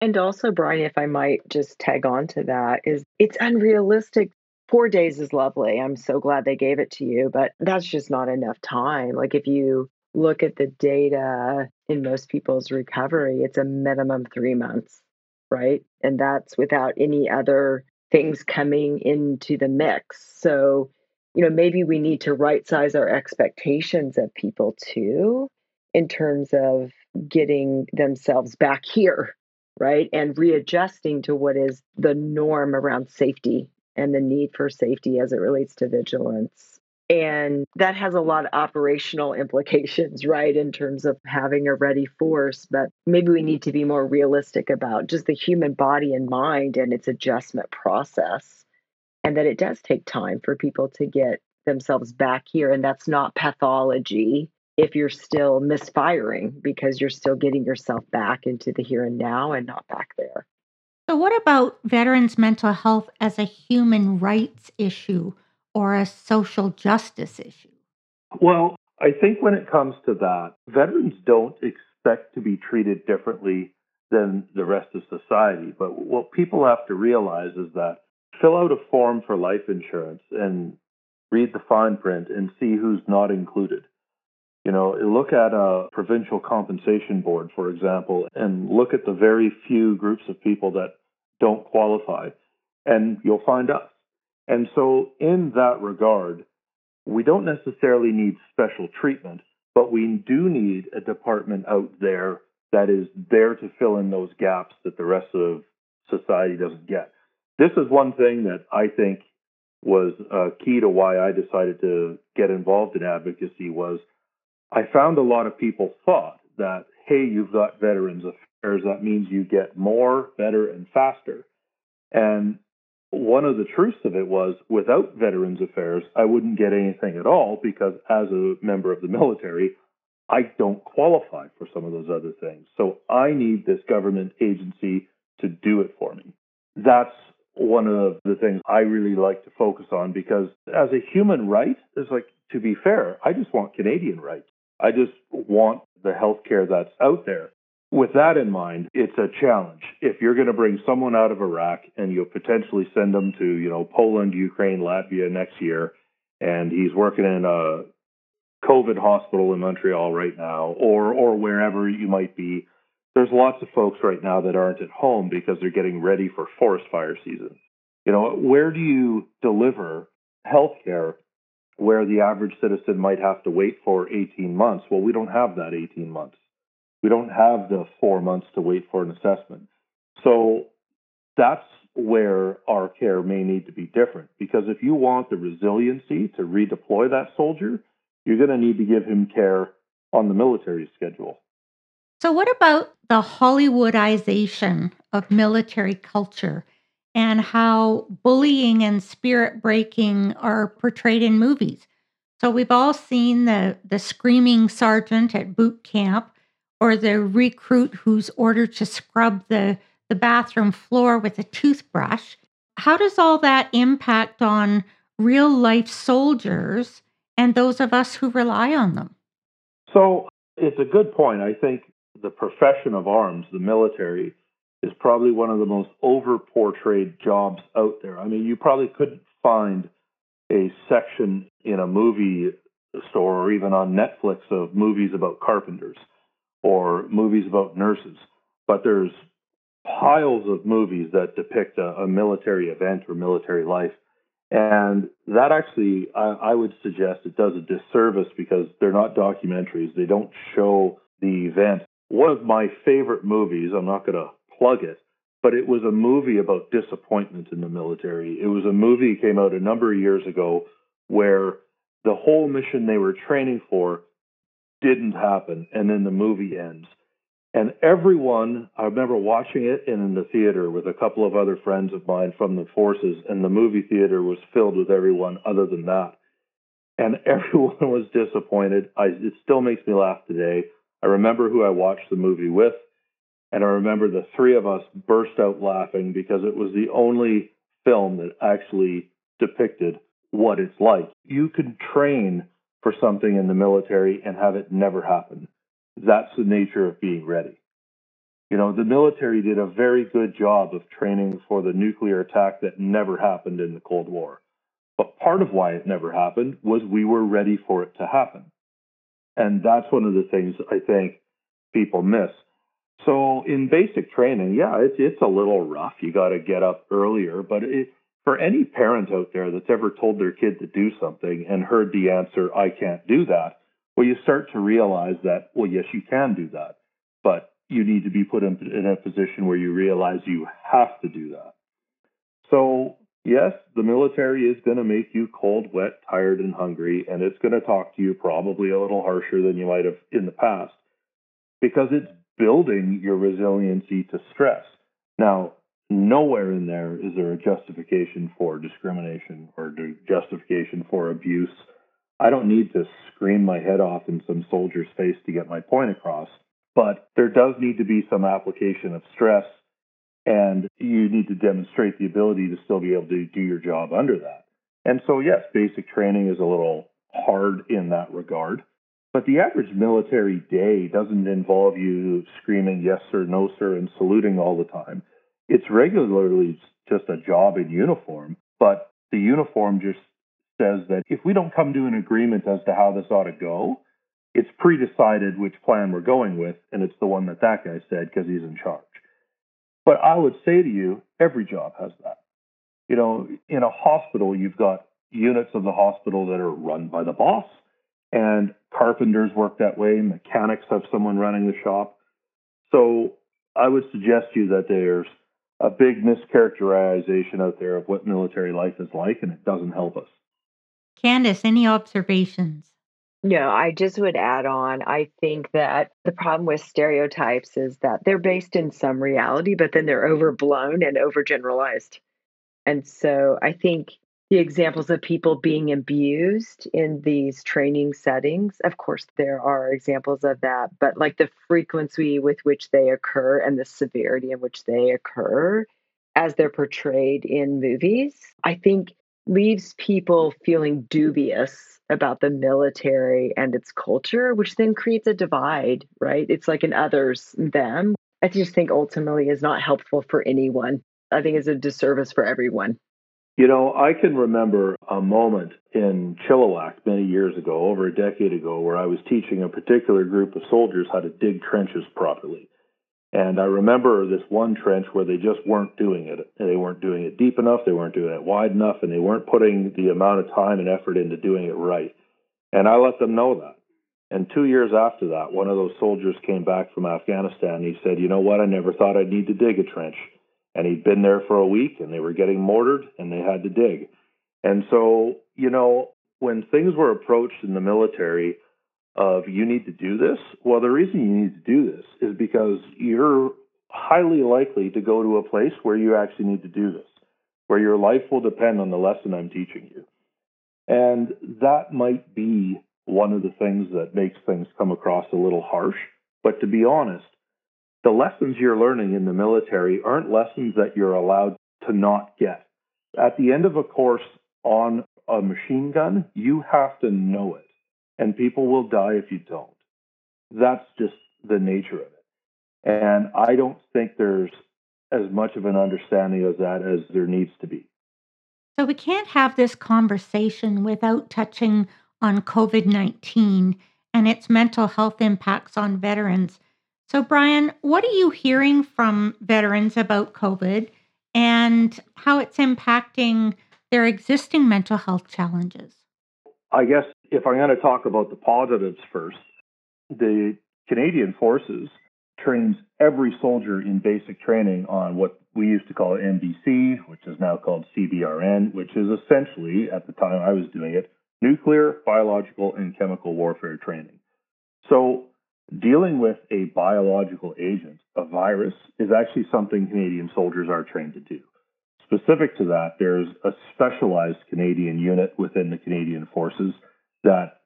And also, Brian, if I might just tag on to that, is it's unrealistic. Four days is lovely. I'm so glad they gave it to you, but that's just not enough time. Like if you look at the data in most people's recovery, it's a minimum three months right? And that's without any other things coming into the mix. So, you know, maybe we need to right size our expectations of people too in terms of getting themselves back here, right? And readjusting to what is the norm around safety and the need for safety as it relates to vigilance. And that has a lot of operational implications, right, in terms of having a ready force. But maybe we need to be more realistic about just the human body and mind and its adjustment process. And that it does take time for people to get themselves back here. And that's not pathology if you're still misfiring because you're still getting yourself back into the here and now and not back there.
So, what about veterans' mental health as a human rights issue? Or a social justice issue?
Well, I think when it comes to that, veterans don't expect to be treated differently than the rest of society. But what people have to realize is that fill out a form for life insurance and read the fine print and see who's not included. You know, look at a provincial compensation board, for example, and look at the very few groups of people that don't qualify, and you'll find us. And so, in that regard, we don't necessarily need special treatment, but we do need a department out there that is there to fill in those gaps that the rest of society doesn't get. This is one thing that I think was uh, key to why I decided to get involved in advocacy was I found a lot of people thought that, hey, you've got Veterans Affairs, that means you get more, better, and faster. And one of the truths of it was without Veterans Affairs, I wouldn't get anything at all because as a member of the military, I don't qualify for some of those other things. So I need this government agency to do it for me. That's one of the things I really like to focus on because as a human right, it's like, to be fair, I just want Canadian rights. I just want the healthcare that's out there. With that in mind, it's a challenge. If you're going to bring someone out of Iraq and you'll potentially send them to, you know, Poland, Ukraine, Latvia next year, and he's working in a COVID hospital in Montreal right now, or or wherever you might be, there's lots of folks right now that aren't at home because they're getting ready for forest fire season. You know, where do you deliver healthcare where the average citizen might have to wait for 18 months? Well, we don't have that 18 months. We don't have the four months to wait for an assessment. So that's where our care may need to be different. Because if you want the resiliency to redeploy that soldier, you're going to need to give him care on the military schedule.
So, what about the Hollywoodization of military culture and how bullying and spirit breaking are portrayed in movies? So, we've all seen the, the screaming sergeant at boot camp or the recruit who's ordered to scrub the, the bathroom floor with a toothbrush. How does all that impact on real life soldiers and those of us who rely on them?
So, it's a good point. I think the profession of arms, the military, is probably one of the most over portrayed jobs out there. I mean, you probably couldn't find a section in a movie store or even on Netflix of movies about carpenters or movies about nurses, but there's piles of movies that depict a, a military event or military life. And that actually, I, I would suggest it does a disservice because they're not documentaries. They don't show the event one of my favorite movies, I'm not going to plug it, but it was a movie about disappointment in the military. It was a movie that came out a number of years ago where the whole mission they were training for didn't happen, and then the movie ends. And everyone, I remember watching it in the theater with a couple of other friends of mine from the forces, and the movie theater was filled with everyone other than that. And everyone was disappointed. I, it still makes me laugh today. I remember who I watched the movie with, and I remember the three of us burst out laughing because it was the only film that actually depicted what it's like. You can train for something in the military and have it never happen. That's the nature of being ready. You know, the military did a very good job of training for the nuclear attack that never happened in the Cold War. But part of why it never happened was we were ready for it to happen. And that's one of the things I think people miss. So in basic training, yeah, it's it's a little rough. You got to get up earlier, but it, for any parent out there that's ever told their kid to do something and heard the answer, "I can't do that," well, you start to realize that, well, yes, you can do that, but you need to be put in, in a position where you realize you have to do that. So yes, the military is going to make you cold, wet, tired, and hungry, and it's going to talk to you probably a little harsher than you might have in the past because it's building your resiliency to stress. Now, nowhere in there is there a justification for discrimination or justification for abuse. I don't need to scream my head off in some soldier's face to get my point across, but there does need to be some application of stress and you need to demonstrate the ability to still be able to do your job under that. And so, yes, basic training is a little hard in that regard. But the average military day doesn't involve you screaming yes sir, no sir, and saluting all the time. It's regularly just a job in uniform, but the uniform just says that if we don't come to an agreement as to how this ought to go, it's pre-decided which plan we're going with, and it's the one that that guy said because he's in charge. But I would say to you, every job has that. You know, in a hospital, you've got units of the hospital that are run by the boss, and carpenters work that way. Mechanics have someone running the shop. So I would suggest to you that there's a big mischaracterization out there of what military life is like, and it doesn't help us.
Candice, any observations?
No, I just would add on. I think that the problem with stereotypes is that they're based in some reality, but then they're overblown and overgeneralized. And so I think the examples of people being abused in these training settings, of course, there are examples of that, but like the frequency with which they occur and the severity in which they occur as they're portrayed in movies, I think leaves people feeling dubious about the military and its culture, which then creates a divide, right? It's like an others, them. I just think ultimately is not helpful for anyone. I think it's a disservice for everyone.
You know, I can remember a moment in Chilliwack many years ago, over a decade ago, where I was teaching a particular group of soldiers how to dig trenches properly. And I remember this one trench where they just weren't doing it. They weren't doing it deep enough, they weren't doing it wide enough, and they weren't putting the amount of time and effort into doing it right. And I let them know that. And two years after that, one of those soldiers came back from Afghanistan. And he said, You know what? I never thought I'd need to dig a trench and he'd been there for a week and they were getting mortared and they had to dig. And so, you know, when things were approached in the military of you need to do this, well, the reason you need to do this is because you're highly likely to go to a place where you actually need to do this, where your life will depend on the lesson I'm teaching you. And that might be one of the things that makes things come across a little harsh. But to be honest, the lessons you're learning in the military aren't lessons that you're allowed to not get. At the end of a course on a machine gun, you have to know it, and people will die if you don't. That's just the nature of it. And I don't think there's as much of an understanding of that as there needs to be.
So we can't have this conversation without touching on COVID 19 and its mental health impacts on veterans. So, Brian, what are you hearing from veterans about COVID and how it's impacting their existing mental health challenges?
I guess if I'm going to talk about the positives first, the Canadian Forces trains every soldier in basic training on what we used to call NBC, which is now called CBRN, which is essentially, at the time I was doing it, nuclear, biological, and chemical warfare training. So Dealing with a biological agent, a virus, is actually something Canadian soldiers are trained to do. Specific to that, there's a specialized Canadian unit within the Canadian Forces that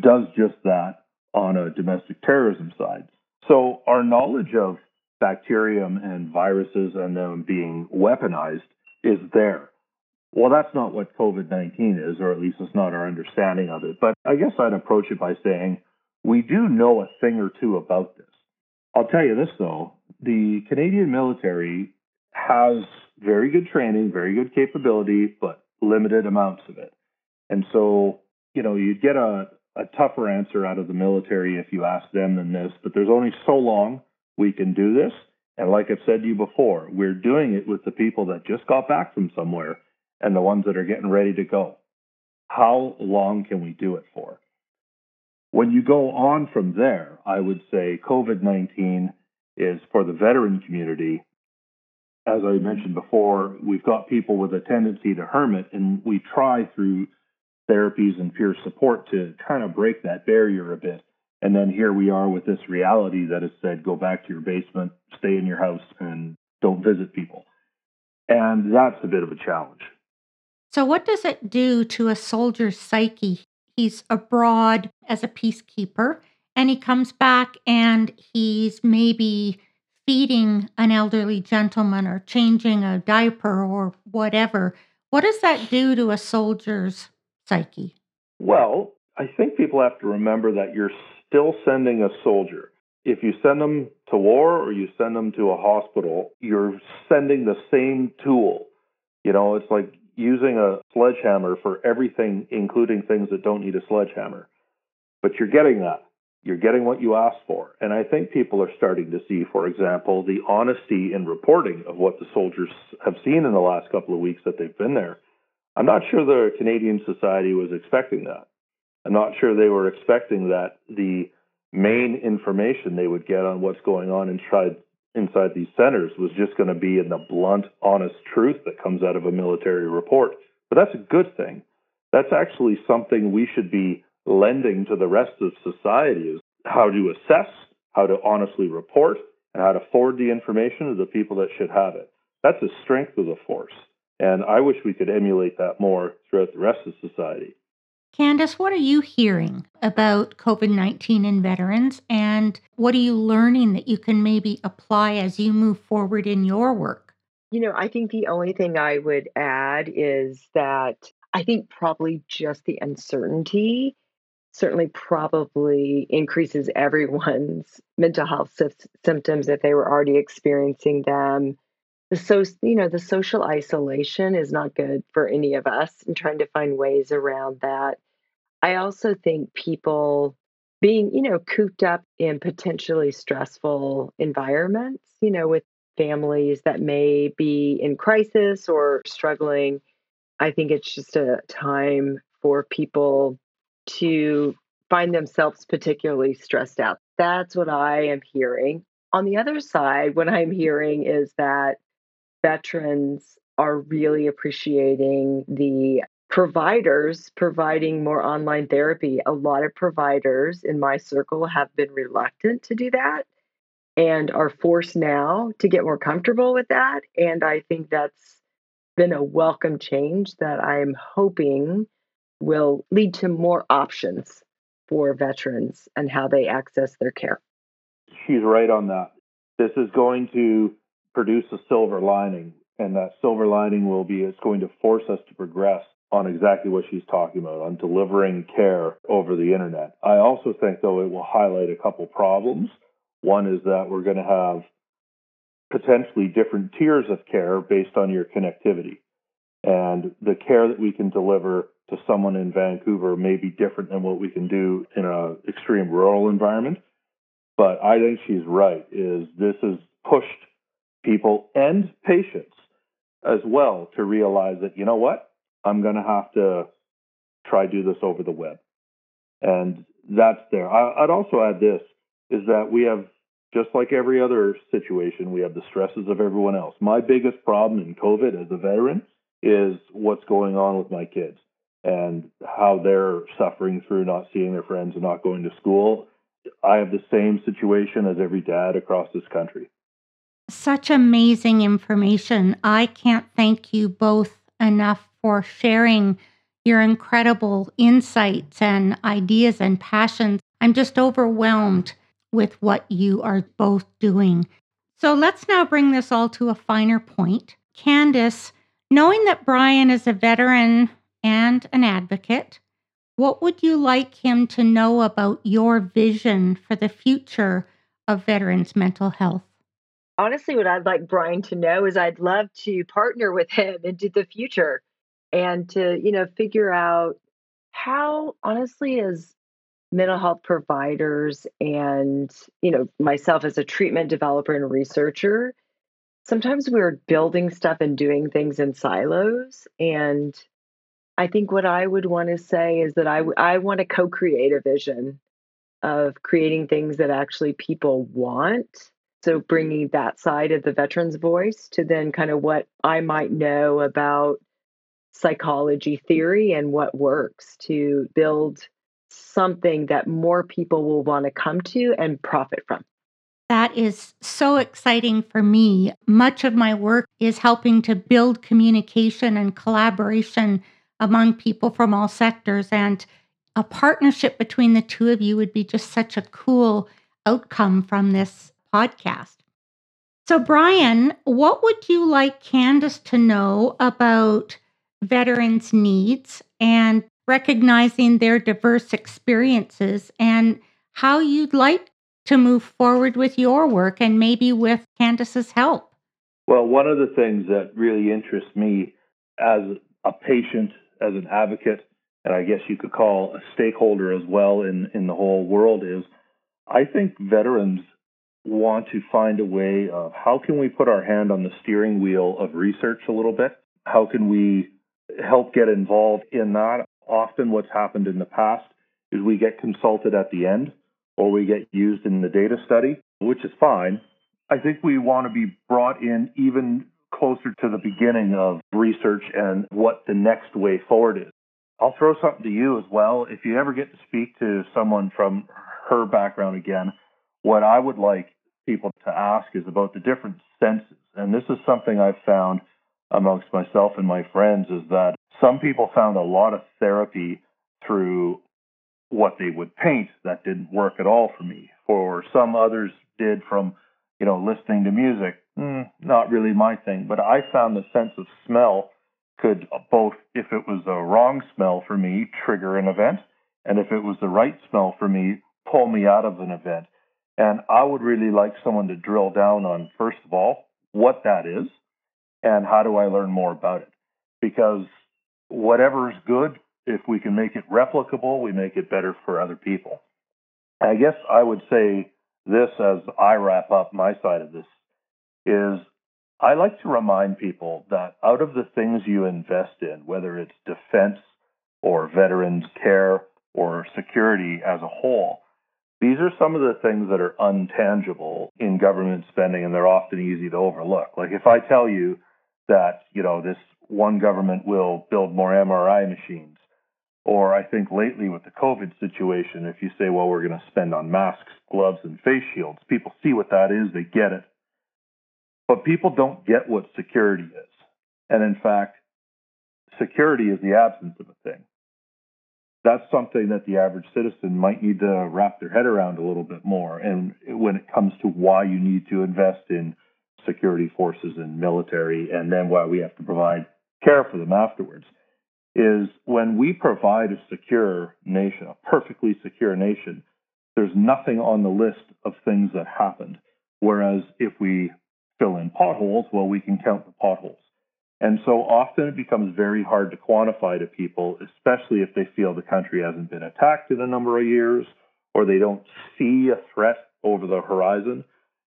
does just that on a domestic terrorism side. So our knowledge of bacterium and viruses and them being weaponized is there. Well, that's not what COVID 19 is, or at least it's not our understanding of it. But I guess I'd approach it by saying we do know a thing or two about this. I'll tell you this though the Canadian military has very good training, very good capability, but limited amounts of it. And so, you know, you'd get a, a tougher answer out of the military if you ask them than this, but there's only so long we can do this. And like I've said to you before, we're doing it with the people that just got back from somewhere and the ones that are getting ready to go. How long can we do it for? When you go on from there, I would say COVID 19 is for the veteran community. As I mentioned before, we've got people with a tendency to hermit, and we try through therapies and peer support to kind of break that barrier a bit. And then here we are with this reality that has said, go back to your basement, stay in your house, and don't visit people. And that's a bit of a challenge.
So, what does it do to a soldier's psyche he's abroad as a peacekeeper and he comes back and he's maybe feeding an elderly gentleman or changing a diaper or whatever. What does that do to a soldier's psyche?
Well, I think people have to remember that you're still sending a soldier. If you send them to war or you send them to a hospital, you're sending the same tool. You know, it's like using a sledgehammer for everything, including things that don't need a sledgehammer. But you're getting that. You're getting what you asked for. And I think people are starting to see, for example, the honesty in reporting of what the soldiers have seen in the last couple of weeks that they've been there. I'm not sure the Canadian Society was expecting that. I'm not sure they were expecting that the main information they would get on what's going on inside inside these centers was just going to be in the blunt, honest truth that comes out of a military report. But that's a good thing. That's actually something we should be lending to the rest of society is how to assess, how to honestly report, and how to forward the information to the people that should have it. That's the strength of the force. And I wish we could emulate that more throughout the rest of society.
Candice, what are you hearing about COVID 19 in veterans? And what are you learning that you can maybe apply as you move forward in your work?
You know, I think the only thing I would add is that I think probably just the uncertainty certainly probably increases everyone's mental health sy- symptoms if they were already experiencing them. The so you know the social isolation is not good for any of us, and trying to find ways around that. I also think people being, you know, cooped up in potentially stressful environments, you know, with families that may be in crisis or struggling. I think it's just a time for people to find themselves particularly stressed out. That's what I am hearing. On the other side, what I'm hearing is that veterans are really appreciating the providers providing more online therapy. A lot of providers in my circle have been reluctant to do that and are forced now to get more comfortable with that. And I think that's been a welcome change that I'm hoping will lead to more options for veterans and how they access their care.
She's right on that. This is going to produce a silver lining, and that silver lining will be it's going to force us to progress on exactly what she's talking about, on delivering care over the internet. I also think, though, it will highlight a couple problems. One is that we're going to have potentially different tiers of care based on your connectivity. And the care that we can deliver to someone in Vancouver may be different than what we can do in an extreme rural environment. But I think she's right, is this has pushed people and patients as well to realize that, you know what? I'm going to have to try do this over the web. And that's there. I, would also add this is that we have, just like every other situation, we have the stresses of everyone else. My biggest problem in COVID as a veteran is what's going on with my kids and how they're suffering through not seeing their friends and not going to school. I have the same situation as every dad across this country.
Such amazing information. I can't thank you both enough for sharing your incredible insights and ideas and passions. I'm just overwhelmed with what you are both doing. So let's now bring this all to a finer point. Candice, knowing that Brian is a veteran and an advocate, what would you like him to know about your vision for the future of veterans' mental health?
Honestly, what I'd like Brian to know is I'd love to partner with him into the future and to you know figure out how honestly as mental health providers and you know myself as a treatment developer and researcher sometimes we're building stuff and doing things in silos and i think what i would want to say is that I, I want to co-create a vision of creating things that actually people want so mm-hmm. bringing that side of the veterans voice to then kind of what i might know about psychology theory and what works to build something that more people will want to come to and profit from.
That is so exciting for me. Much of my work is helping to build communication and collaboration among people from all sectors. And a partnership between the two of you would be just such a cool outcome from this podcast. So, Brian, what would you like Candice to know about veterans' needs and recognizing their diverse experiences and how you'd like to move forward with your work and maybe with Candice's help.
Well, one of the things that really interests me as a patient, as an advocate, and I guess you could call a stakeholder as well in, in the whole world is I think veterans want to find a way of how can we put our hand on the steering wheel of research a little bit? How can we help get involved in that? Often, what's happened in the past is we get consulted at the end or we get used in the data study, which is fine. I think we want to be brought in even closer to the beginning of research and what the next way forward is. I'll throw something to you as well. If you ever get to speak to someone from her background again, what I would like people to ask is about the different senses. And this is something I've found amongst myself and my friends is that some people found a lot of therapy through what they would paint that didn't work at all for me. For some others did from, you know, listening to music, mm, not really my thing. But I found the sense of smell could both, if it was a wrong smell for me, trigger an event, and if it was the right smell for me, pull me out of an event. And I would really like someone to drill down on, first of all, what that is and how do I learn more about it. Because whatever is good if we can make it replicable, we make it better for other people. I guess I would say this as I wrap up my side of this is I like to remind people that out of the things you invest in, whether it's defense or veterans care or security as a whole, these are some of the things that are untangible in government spending and they're often easy to overlook. Like if I tell you that, you know, this one government will build more MRI machines or I think lately with the COVID situation, if you say, well, we're going to spend on masks, gloves, and face shields, people see what that is, they get it. But people don't get what security is. And in fact, security is the absence of a thing. That's something that the average citizen might need to wrap their head around a little bit more. And when it comes to why you need to invest in security forces and military, and then why we have to provide care for them afterwards is when we provide a secure nation, a perfectly secure nation, there's nothing on the list of things that happened. Whereas if we fill in potholes, well, we can count the potholes. And so often it becomes very hard to quantify to people, especially if they feel the country hasn't been attacked in a number of years or they don't see a threat over the horizon.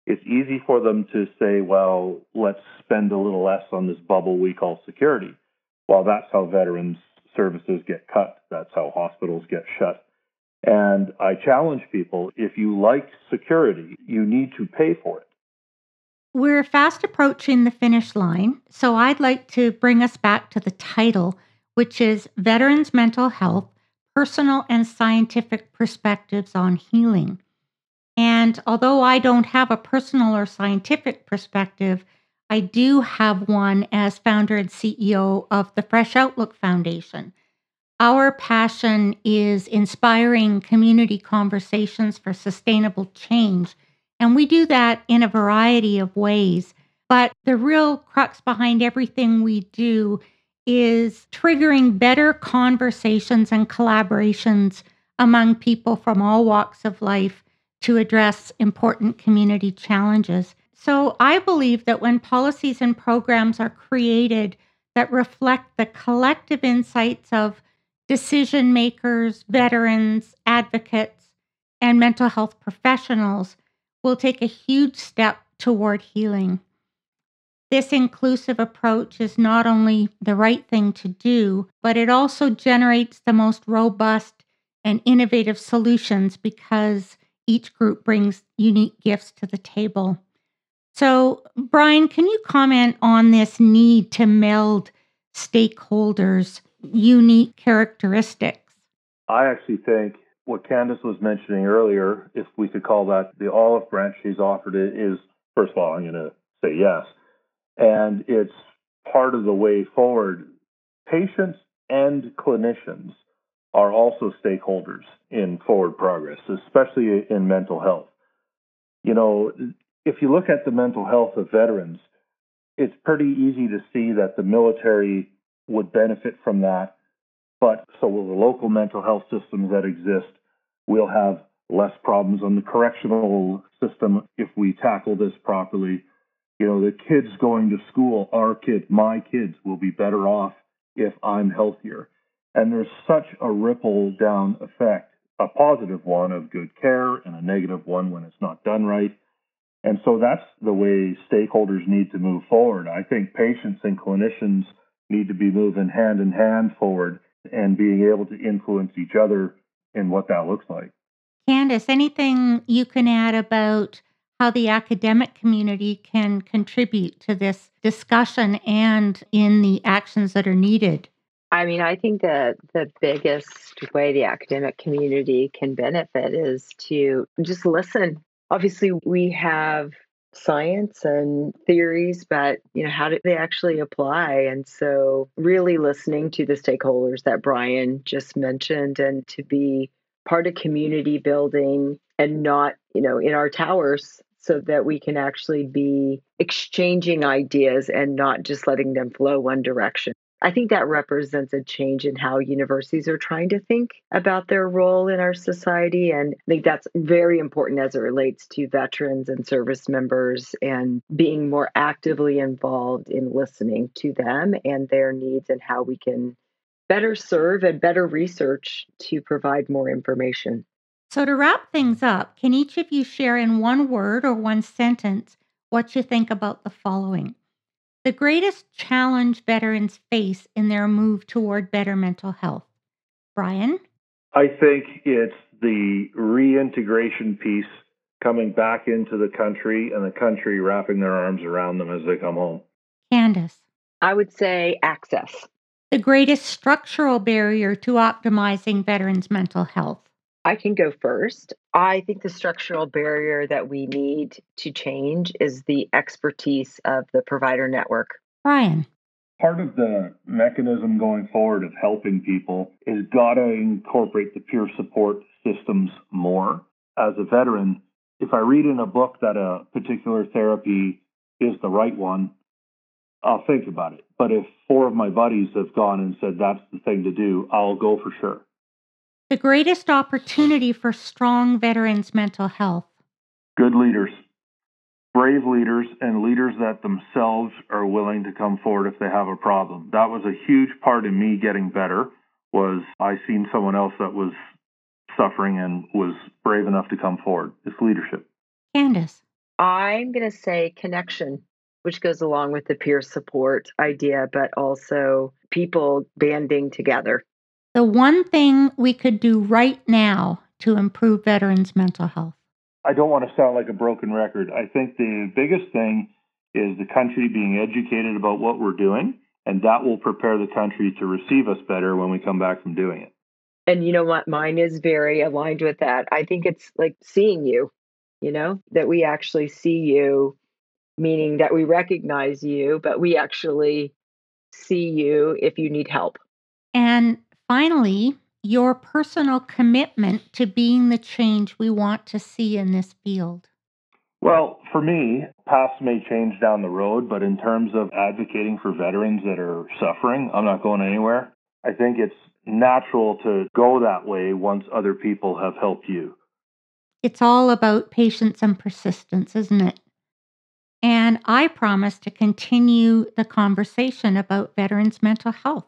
It's easy for them to say, well, let's spend a little less on this bubble we call security. Well, that's how veterans services get cut. That's how hospitals get shut. And I challenge people if you like security, you need to pay for it.
We're fast approaching the finish line, so I'd like to bring us back to the title, which is Veterans Mental Health Personal and Scientific Perspectives on Healing. And although I don't have a personal or scientific perspective, I do have one as founder and CEO of the Fresh Outlook Foundation. Our passion is inspiring community conversations for sustainable change. And we do that in a variety of ways. But the real crux behind everything we do is triggering better conversations and collaborations among people from all walks of life to address important community challenges. So I believe that when policies and programs are created that reflect the collective insights of decision makers, veterans, advocates, and mental health professionals, will take a huge step toward healing. This inclusive approach is not only the right thing to do, but it also generates the most robust and innovative solutions because each group brings unique gifts to the table. So, Brian, can you comment on this need to meld stakeholders' unique characteristics?
I actually think what Candice was mentioning earlier, if we could call that the olive branch she's offered it, is first of all, I'm going to say yes. And it's part of the way forward. Patients and clinicians are also stakeholders in forward progress, especially in mental health. You know, if you look at the mental health of veterans, it's pretty easy to see that the military would benefit from that. But so will the local mental health systems that exist. We'll have less problems on the correctional system if we tackle this properly. You know, the kids going to school, our kids, my kids, will be better off if I'm healthier. And there's such a ripple down effect, a positive one of good care and a negative one when it's not done right. And so that's the way stakeholders need to move forward. I think patients and clinicians need to be moving hand in hand forward and being able to influence each other in what that looks like.
Candice, anything you can add about how the academic community can contribute to this discussion and in the actions that are needed?
I mean, I think that the biggest way the academic community can benefit is to just listen. Obviously, we have science and theories, but you know, how do they actually apply? And so really listening to the stakeholders that Brian just mentioned and to be part of community building and not, you know, in our towers so that we can actually be exchanging ideas and not just letting them flow one direction. I think that represents a change in how universities are trying to think about their role in our society. And I think that's very important as it relates to veterans and service members and being more actively involved in listening to them and their needs and how we can better serve and better research to provide more information.
So, to wrap things up, can each of you share in one word or one sentence what you think about the following? The greatest challenge veterans face in their move toward better mental health. Brian?
I think it's the reintegration piece coming back into the country and the country wrapping their arms around them as they come home.
Candice?
I would say access
the greatest structural barrier to optimizing veterans' mental health?
I can go first. I think the structural barrier that we need to change is the expertise of the provider network.
Brian.
Part of the mechanism going forward of helping people is got to incorporate the peer support systems more. As a veteran, if I read in a book that a particular therapy is the right one, I'll think about it. But if four of my buddies have gone and said that's the thing to do, I'll go for sure.
The greatest opportunity for strong veterans' mental health.
Good leaders, brave leaders, and leaders that themselves are willing to come forward if they have a problem. That was a huge part in me getting better. Was I seen someone else that was suffering and was brave enough to come forward? It's leadership.
Candice.
I'm going to say connection which goes along with the peer support idea, but also people banding together.
The one thing we could do right now to improve veterans' mental health.
I don't want to sound like a broken record. I think the biggest thing is the country being educated about what we're doing, and that will prepare the country to receive us better when we come back from doing it.
And you know what? Mine is very aligned with that. I think it's like seeing you, you know, that we actually see you meaning that we recognize you, but we actually see you if you need help.
And finally, your personal commitment to being the change we want to see in this field.
Well, for me, paths may change down the road, but in terms of advocating for veterans that are suffering, I'm not going anywhere. I think it's natural to go that way once other people have helped you.
It's all about patience and persistence, isn't it? And I promise to continue the conversation about veterans' mental health.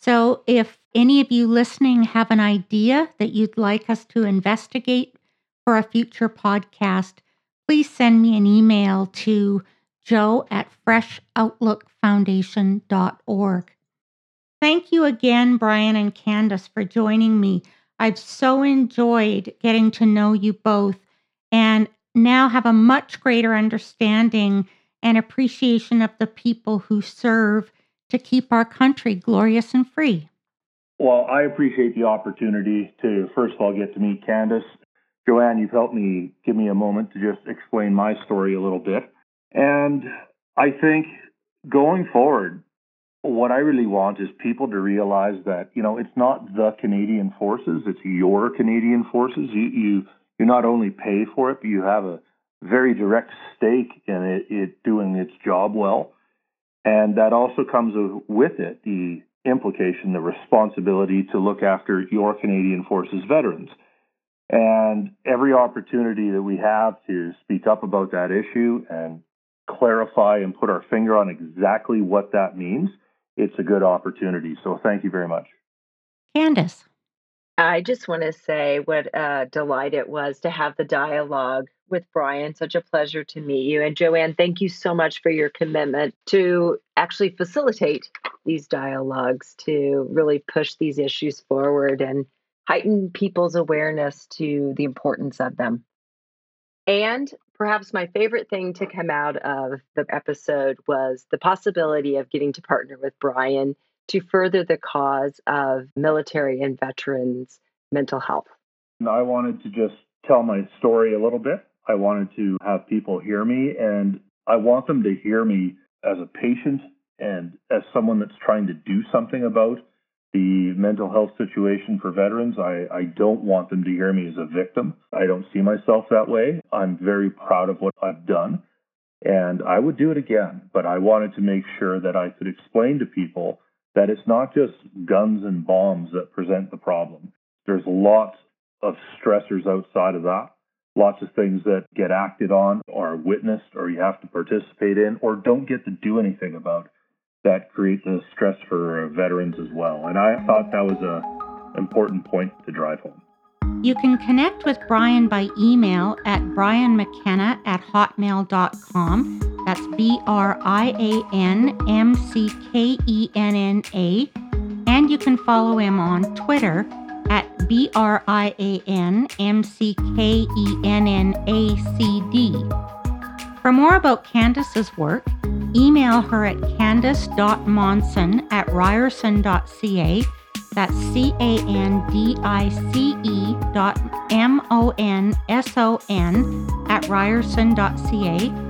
So if any of you listening have an idea that you'd like us to investigate for a future podcast, please send me an email to joe at freshoutlookfoundation.org. Thank you again, Brian and Candice, for joining me. I've so enjoyed getting to know you both. And now have a much greater understanding and appreciation of the people who serve to keep our country glorious and free.
Well, I appreciate the opportunity to, first of all, get to meet Candice. Joanne, you've helped me give me a moment to just explain my story a little bit. And I think going forward, what I really want is people to realize that, you know, it's not the Canadian forces, it's your Canadian forces. You, you you not only pay for it, but you have a very direct stake in it, it doing its job well. And that also comes with it the implication, the responsibility to look after your Canadian Forces veterans. And every opportunity that we have to speak up about that issue and clarify and put our finger on exactly what that means, it's a good opportunity. So thank you very much.
Candice.
I just want to say what a delight it was to have the dialogue with Brian. Such a pleasure to meet you. And Joanne, thank you so much for your commitment to actually facilitate these dialogues, to really push these issues forward and heighten people's awareness to the importance of them. And perhaps my favorite thing to come out of the episode was the possibility of getting to partner with Brian to further the cause of military and veterans' mental health.
I wanted to just tell my story a little bit. I wanted to have people hear me, and I want them to hear me as a patient and as someone that's trying to do something about the mental health situation for veterans. I, I don't want them to hear me as a victim. I don't see myself that way. I'm very proud of what I've done, and I would do it again. But I wanted to make sure that I could explain to people that it's not just guns and bombs that present the problem. There's lots of stressors outside of that, lots of things that get acted on or witnessed or you have to participate in or don't get to do anything about that creates a stress for veterans as well. And I thought that was a important point to drive home.
You can connect with Brian by email at brianmckenna at hotmail.com. That's B R I A N M C K E N N A. And you can follow him on Twitter at B R I A N M C K E N N A C D. For more about Candice's work, email her at candice.monson at ryerson.ca. That's C A N D I C E dot M O N S O N at ryerson.ca.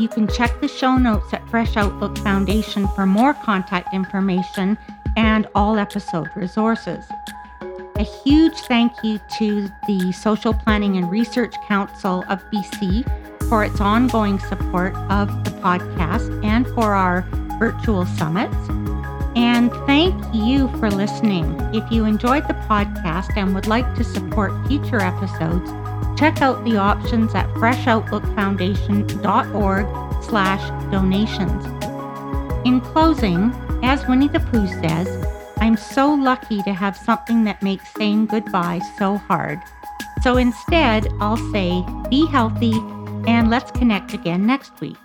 You can check the show notes at Fresh Outlook Foundation for more contact information and all episode resources. A huge thank you to the Social Planning and Research Council of BC for its ongoing support of the podcast and for our virtual summits. And thank you for listening. If you enjoyed the podcast and would like to support future episodes, check out the options at freshoutlookfoundation.org slash donations. In closing, as Winnie the Pooh says, I'm so lucky to have something that makes saying goodbye so hard. So instead, I'll say be healthy and let's connect again next week.